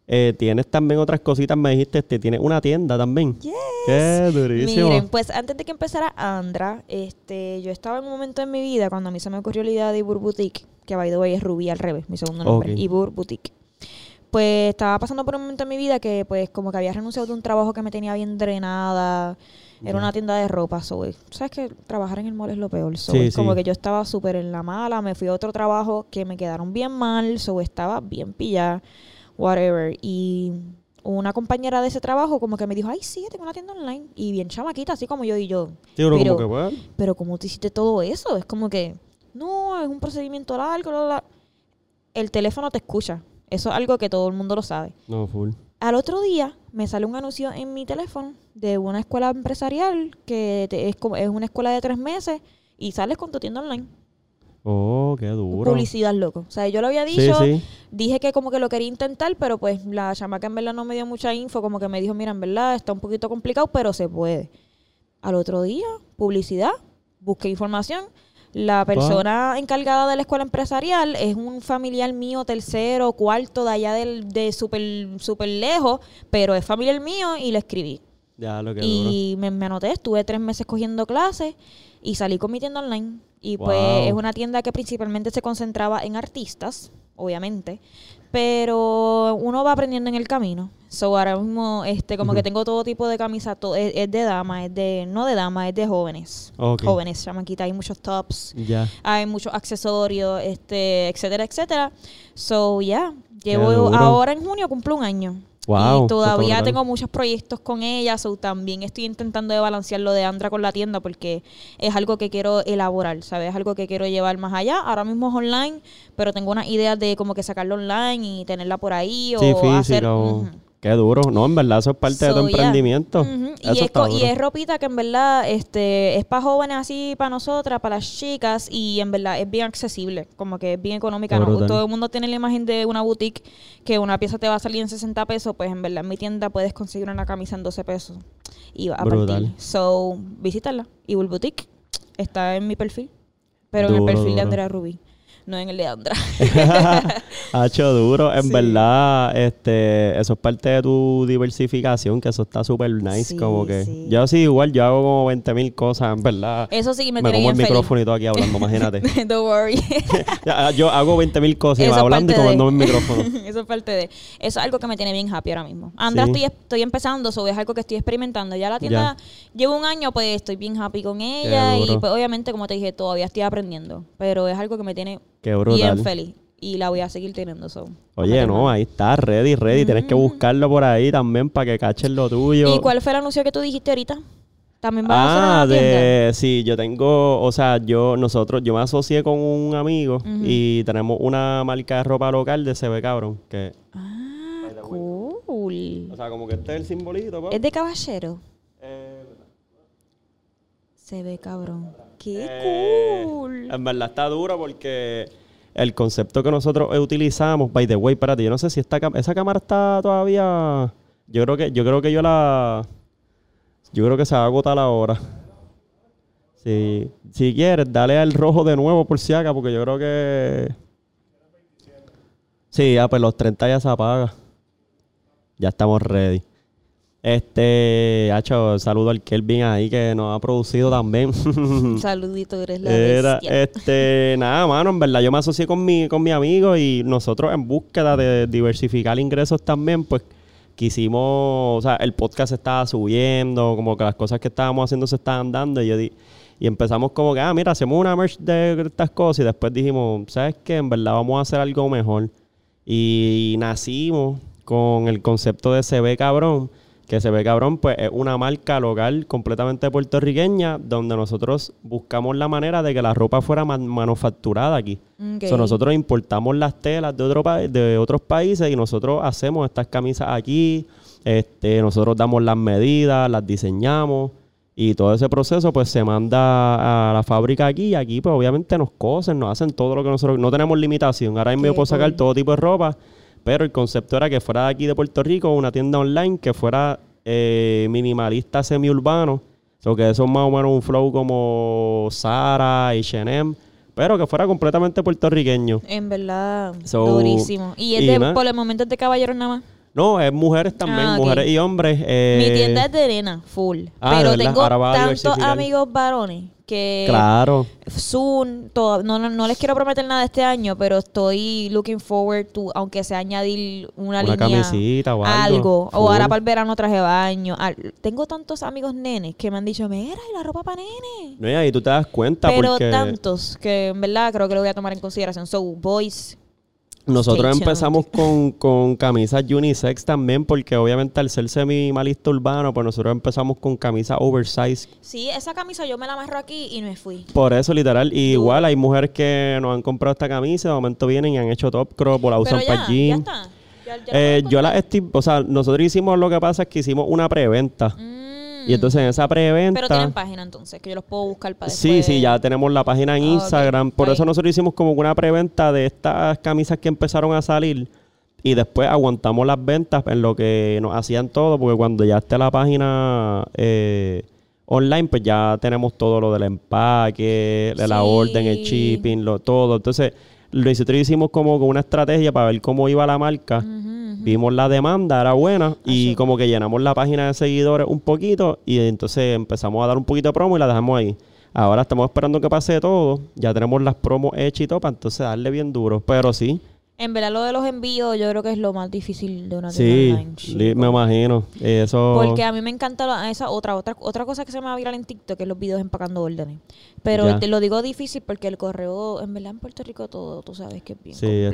eh, tienes también otras cositas, me dijiste, este, tienes una tienda también. Yes. Qué durísimo. Miren, pues antes de que empezara Andra, este, yo estaba en un momento en mi vida cuando a mí se me ocurrió la idea de Ibur Boutique, que by the way es Rubí al revés, mi segundo nombre, Ok. Ibur Boutique. Pues estaba pasando por un momento en mi vida que pues como que había renunciado de un trabajo que me tenía bien drenada. Era una tienda de ropa, so, sabes que trabajar en el mall es lo peor. So, Sí, como sí. que yo estaba súper en la mala, me fui a otro trabajo que me quedaron bien mal, so estaba bien pillada, whatever. Y una compañera de ese trabajo como que me dijo, ay sí, tengo una tienda online. Y bien chamaquita, así como yo y yo. Sí, uno pero- como que, Pero ¿cómo te hiciste todo eso? Es como que, no, es un procedimiento largo, bla, bla. El teléfono te escucha. Eso es algo que todo el mundo lo sabe. no, full. Al otro día me sale un anuncio en mi teléfono de una escuela empresarial que te- es, como, es una escuela de tres meses y sales con tu tienda online. Oh, qué duro. Publicidad, loco. O sea, yo lo había Sí, dicho, sí. dije que como que lo quería intentar, pero pues la chamaca en verdad no me dio mucha info, como que me dijo, mira, en verdad está un poquito complicado, pero se puede. Al otro día, publicidad, busqué información. La persona encargada de la escuela empresarial es un familiar mío, tercero, cuarto, de allá del, de súper super lejos, pero es familiar mío y le escribí. Ya, lo que. Y me, me anoté, estuve tres meses cogiendo clases y salí con mi tienda online. Y pues es una tienda que principalmente se concentraba en artistas, obviamente, pero uno va aprendiendo en el camino. So ahora mismo, este, como que tengo todo tipo de camisa, to- es, es de dama, es de, no de dama, es de jóvenes. Ok. Jóvenes, chamaquita, hay muchos tops, hay muchos accesorios, este, etcétera, etcétera. So ya, llevo duro. ahora en junio cumplo un año. Wow, y todavía tengo muchos proyectos con ella, so también estoy intentando de balancear lo de Andra con la tienda porque es algo que quiero elaborar, ¿sabes? Es algo que quiero llevar más allá. Ahora mismo es online, pero tengo unas ideas de como que sacarlo online y tenerla por ahí Sí, o física. hacer... o-. Qué duro. No, en verdad, eso es parte de tu yeah. emprendimiento. Eso y, es, está y es ropita que en verdad este es para jóvenes así, para nosotras, para las chicas y en verdad es bien accesible, como que es bien económica. ¿no? Todo el mundo tiene la imagen de una boutique que una pieza te va a salir en 60 pesos, pues en verdad en mi tienda puedes conseguir una camisa en 12 pesos y va a Brutal. partir. So, visítala. Evil Boutique está en mi perfil, pero en el perfil de. Andrea Rubí, no en el de Andra. Ha hecho duro. En Sí. verdad, este, eso es parte de tu diversificación, que eso está súper nice. Sí, como que sí. yo sí, igual, yo hago como 20 mil cosas, en verdad. Eso sí me, me como el bien micrófono y todo aquí hablando, imagínate. feliz. Don't worry. Ya, yo hago 20 mil cosas y Eso hablando y parte de- el micrófono. eso es parte de. Eso es algo que me tiene bien happy ahora mismo. Andra, estoy, estoy empezando, so es algo que estoy experimentando. Ya la tienda llevo un año, pues estoy bien happy con ella. Y pues obviamente, como te dije, todavía estoy aprendiendo. Pero es algo que me tiene Qué brutal. bien feliz. y la voy a seguir teniendo. So. Oye, no, ahí está, ready, ready. Tienes que buscarlo por ahí también para que cachen lo tuyo. ¿Y cuál fue el anuncio que tú dijiste ahorita? ¿También vas a Ah, hacer una tienda? de, sí, yo tengo, o sea, yo, nosotros, yo me asocié con un amigo y tenemos una marca de ropa local de CB Cabrón, que, Ah, cool. o sea, como que este es el simbolito. ¿Es de caballero? Eh, Se ve cabrón. ¡Qué eh, cool! En verdad está duro porque el concepto que nosotros utilizamos, by the way, espérate, yo no sé si esta esa cámara está todavía, yo creo que, yo creo que yo la, yo creo que se va a agotar ahora. Si, si quieres, dale al rojo de nuevo por si acá, porque yo creo que... Sí, ya, pues los 30 ya se apaga. Ya estamos ready. Este, hacho, saludo al Kelvin ahí que nos ha producido también. Saludito, eres la Era, bestia. este, nada, mano, en verdad yo me asocié con mi, con mi amigo y nosotros en búsqueda de diversificar ingresos también, pues quisimos, o sea, el podcast se estaba subiendo, como que las cosas que estábamos haciendo se estaban dando y yo di- y empezamos como que, ah, mira, hacemos una merch de estas cosas y después dijimos, ¿sabes qué? En verdad vamos a hacer algo mejor. Y nacimos con el concepto de CB Cabrón, que CB Cabrón pues es una marca local completamente puertorriqueña donde nosotros buscamos la manera de que la ropa fuera man- manufacturada aquí. Ok. So, nosotros importamos las telas de, otro de otros países y nosotros hacemos estas camisas aquí. Este, nosotros damos las medidas, las diseñamos y todo ese proceso pues se manda a la fábrica aquí y aquí pues obviamente nos cosen, nos hacen todo lo que nosotros... No tenemos limitación. Ahora mismo yo puedo sacar cool. todo tipo de ropa, pero el concepto era que fuera de aquí de Puerto Rico una tienda online que fuera eh, minimalista semi-urbano. So que eso es más o menos un flow como Zara, H&M, pero que fuera completamente puertorriqueño. En verdad, So, durísimo. Y es y de, por el momento es de caballeros nada más. No, es mujeres también, Ah, mujeres y hombres. eh, Mi tienda es de nena, full. ah, pero tengo tantos amigos varones que Claro. soon, todo- no, no, no les quiero prometer nada este año, pero estoy looking forward to, aunque sea añadir una, Una línea, camisita o algo. O ahora para el verano traje baño. al- tengo tantos amigos nenes que me han dicho, mira, y la ropa para nene. No, y tú te das cuenta Pero porque tantos que en verdad creo que lo voy a tomar en consideración. So, boys, nosotros empezamos con, con camisas unisex también, porque obviamente al ser semi-malista urbano, pues nosotros empezamos con camisas oversize. sí, esa camisa yo me la amarro aquí y me fui. Por eso, literal. Y igual hay mujeres que nos han comprado esta camisa, de momento vienen y han hecho top crop o la usan para ya jean. está. Ya- ya Eh, yo la o sea, nosotros hicimos lo que pasa es que hicimos una preventa. Mm. Y entonces en esa preventa. Pero tienen página entonces, que yo los puedo buscar para Sí, después. sí, ya tenemos la página en Ah. Instagram. Por Ahí. eso nosotros hicimos como una preventa de estas camisas que empezaron a salir. Y después aguantamos las ventas en lo que nos hacían todo, porque cuando ya esté la página eh, online, pues ya tenemos todo lo del empaque, de la Sí. orden, el shipping, lo, todo. Entonces, nosotros hicimos como una estrategia para ver cómo iba la marca. Ujú. Vimos la demanda, era buena, y como que llenamos la página de seguidores un poquito, y entonces empezamos a dar un poquito de promo y la dejamos ahí. Ahora estamos esperando que pase todo, ya tenemos las promos hechas y todo, para entonces darle bien duro. Pero sí, En verdad, lo de los envíos, yo creo que es lo más difícil de una sí, tienda online. li- chico. me imagino. Eso. Porque a mí me encanta la- esa otra, otra otra cosa que se me va a viral en TikTok, que es los videos empacando órdenes. Pero Ya. te lo digo difícil porque el correo, en verdad en Puerto Rico todo, tú sabes que es bien sí, está.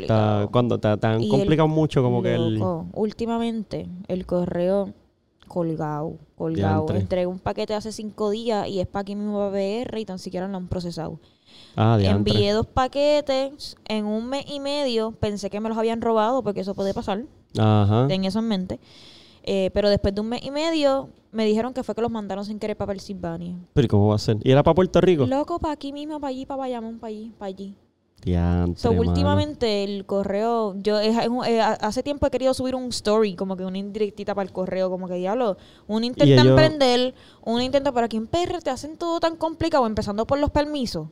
complicado. Cuando te han Y el- complicado mucho, como que el. Loco, últimamente el correo colgado, colgado. Entregué un paquete hace cinco días y es para aquí mismo BR y tan siquiera lo han procesado. Ah. Envié dos paquetes en un mes y medio. Pensé que me los habían robado porque eso puede pasar. Ajá. Ten eso en mente. Eh, pero después de un mes y medio me dijeron que fue que los mandaron sin querer para Pensilvania. Pero ¿y ¿cómo va a ser? ¿Y era para Puerto Rico? Loco, para aquí mismo, para allí, para Bayamón, para allí, para allí. Diantre, So, últimamente el correo, yo es- es un- eh, hace tiempo he querido subir un story, como que una indirectita para el correo, como que diablo, uno intenta ellos- emprender, uno intenta, pero aquí en PR te hacen todo tan complicado, empezando por los permisos.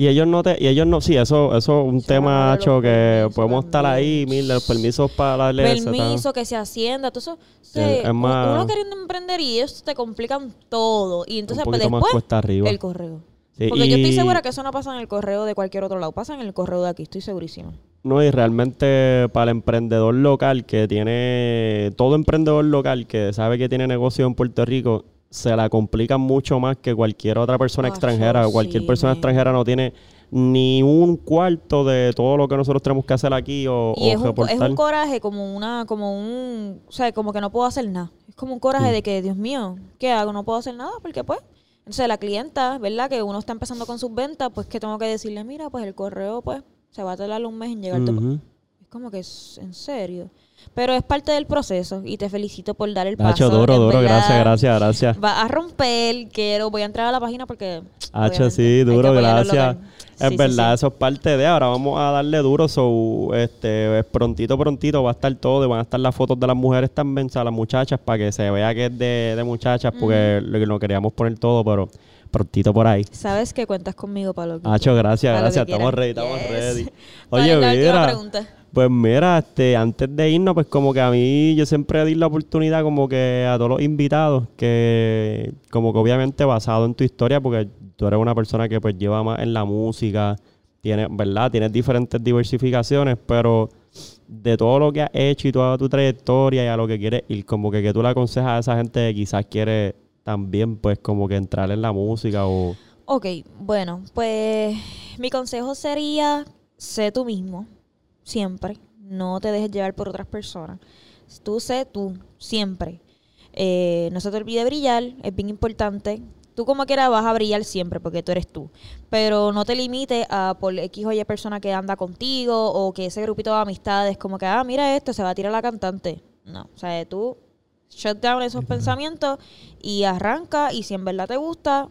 Y ellos no te, y ellos no, sí, eso, eso es un tema, los que podemos estar ahí, mil, los permisos para darle ese, Permiso, que se hacienda, todo eso. Se- es más- Uno queriendo emprender y ellos te complican todo. Y entonces, un pues más después, cuesta arriba. el correo. Sí, Porque yo estoy segura que eso no pasa en el correo de cualquier otro lado, pasa en el correo de aquí, estoy segurísima. No, y realmente para el emprendedor local que tiene, todo emprendedor local que sabe que tiene negocio en Puerto Rico, se la complica mucho más que cualquier otra persona extranjera. Cualquier sí, persona men. extranjera no tiene ni un cuarto de todo lo que nosotros tenemos que hacer aquí o, Y o es un, es coraje como una, como un, o sea, como que no puedo hacer nada. Es como un coraje Mm. de que, Dios mío, ¿qué hago? No puedo hacer nada porque pues, entonces la clienta, ¿verdad? Que uno está empezando con sus ventas, pues que tengo que decirle, mira, pues el correo pues se va a tardar un mes en llegarte. Ujú. Es como que es en serio. Pero es parte del proceso y te felicito por dar el Hacho, paso. duro, en duro, verdad, gracias, gracias, gracias. Va a romper, quiero, voy a entrar a la página porque... Hacho, sí, que duro, gracias. Es Sí, verdad, sí. eso es parte de. Ahora vamos a darle duro. So, este, es prontito, prontito va a estar todo. Y van a estar las fotos de las mujeres también, o sea, las muchachas, para que se vea que es de, de muchachas, porque lo, lo queríamos poner todo, pero prontito por ahí. Sabes que cuentas conmigo para lo que Hacho, gracias, Para gracias. que Estamos ready, estamos ready. ¿Cuál Oye, última mira. Pues mira, este, antes de irnos, pues como que a mí yo siempre di la oportunidad como que a todos los invitados, que como que obviamente basado en tu historia, porque tú eres una persona que pues lleva más en la música, tienes, ¿verdad? Tienes diferentes diversificaciones, pero de todo lo que has hecho y toda tu trayectoria y a lo que quieres ir, como que, que tú le aconsejas a esa gente que quizás quiere también pues como que entrar en la música o... Ok, bueno, pues mi consejo sería, sé tú mismo, siempre. No te dejes llevar por otras personas. Tú sé tú, siempre. Eh, no se te olvide brillar, es bien importante. Tú como quieras vas a brillar siempre porque tú eres tú. Pero no te limites a por X o Y persona que anda contigo o que ese grupito de amistades como que, ah, mira esto, se va a tirar la cantante. No, o sea, tú shut down esos pensamientos y arranca y si en verdad te gusta,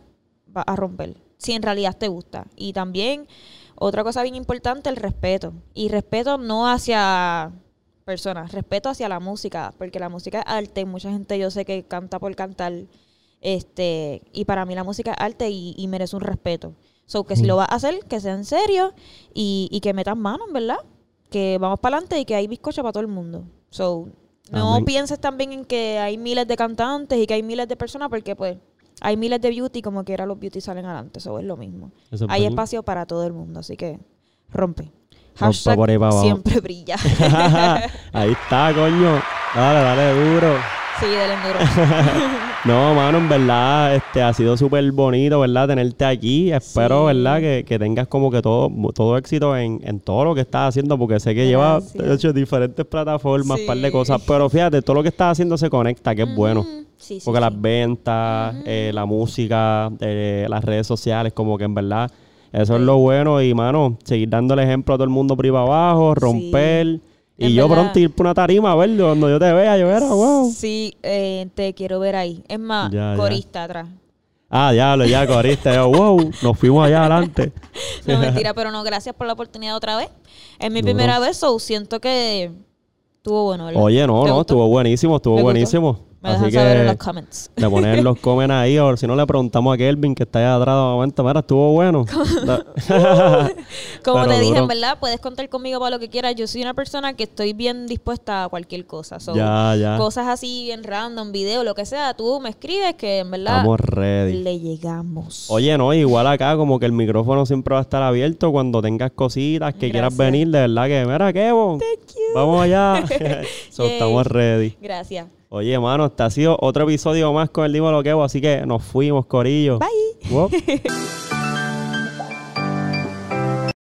va a romper. Si en realidad te gusta. Y también, otra cosa bien importante, el respeto. Y respeto no hacia personas, respeto hacia la música, porque la música es arte. Mucha gente yo sé que canta por cantar. Este, y para mí la música es arte y, y merece un respeto. So que si lo vas a hacer, que sea en serio y, y que metas manos, ¿verdad? Que vamos para adelante y que hay bizcocho para todo el mundo. So, no Amén. pienses también en que hay miles de cantantes y que hay miles de personas, porque pues hay miles de beauty, como quiera los beauty salen adelante, eso es lo mismo. Es hay espacio para todo el mundo, así que rompe. Hashtag por ahí para abajo. siempre brilla. Ahí está, coño. Dale, dale duro. sí, del enduro. No, mano, en verdad, este ha sido súper bonito, ¿verdad? Tenerte aquí. Espero, Sí. ¿verdad? Que, que tengas como que todo, todo éxito en, en todo lo que estás haciendo, porque sé que llevas Gracias. hecho diferentes plataformas, par de cosas. Pero fíjate, todo lo que estás haciendo se conecta, que es bueno. Sí, Porque sí. las ventas, eh, la música, eh, las redes sociales, como que en verdad, eso es lo bueno. Y, mano, seguir dando el ejemplo a todo el mundo por ahí para abajo, romper. Y En yo verdad. pronto ir por una tarima a verlo, cuando yo te vea, yo era, wow. Sí, eh, te quiero ver ahí. Es más, Ya, ya. corista atrás. Ah, diablo, ya coriste. Yo, wow, nos fuimos allá adelante. No, mentira, pero no, gracias por la oportunidad otra vez. Es mi primera vez, so siento que estuvo bueno, ¿verdad? Oye, no, ¿Te no, gustó? estuvo buenísimo, estuvo ¿Te gustó? Me Así dejan saber en los que comments. le ponen los comen ahí, o si no le preguntamos a Kelvin que está allá atrás de momento, mira, estuvo bueno. Como Pero te dije, duro. en verdad, puedes contar conmigo para lo que quieras. Yo soy una persona que estoy bien dispuesta a cualquier cosa. So, ya, ya. Cosas así bien random, video, lo que sea. Tú me escribes que en verdad Estamos ready. le llegamos. Oye, no, igual acá como que el micrófono siempre va a estar abierto cuando tengas cositas que quieras venir, de verdad que, mira, Kevo, vamos allá. So, estamos ready. Gracias. Oye, mano, este ha sido otro episodio más con el Dímelo Kevo, así que nos fuimos, Corillo. Bye.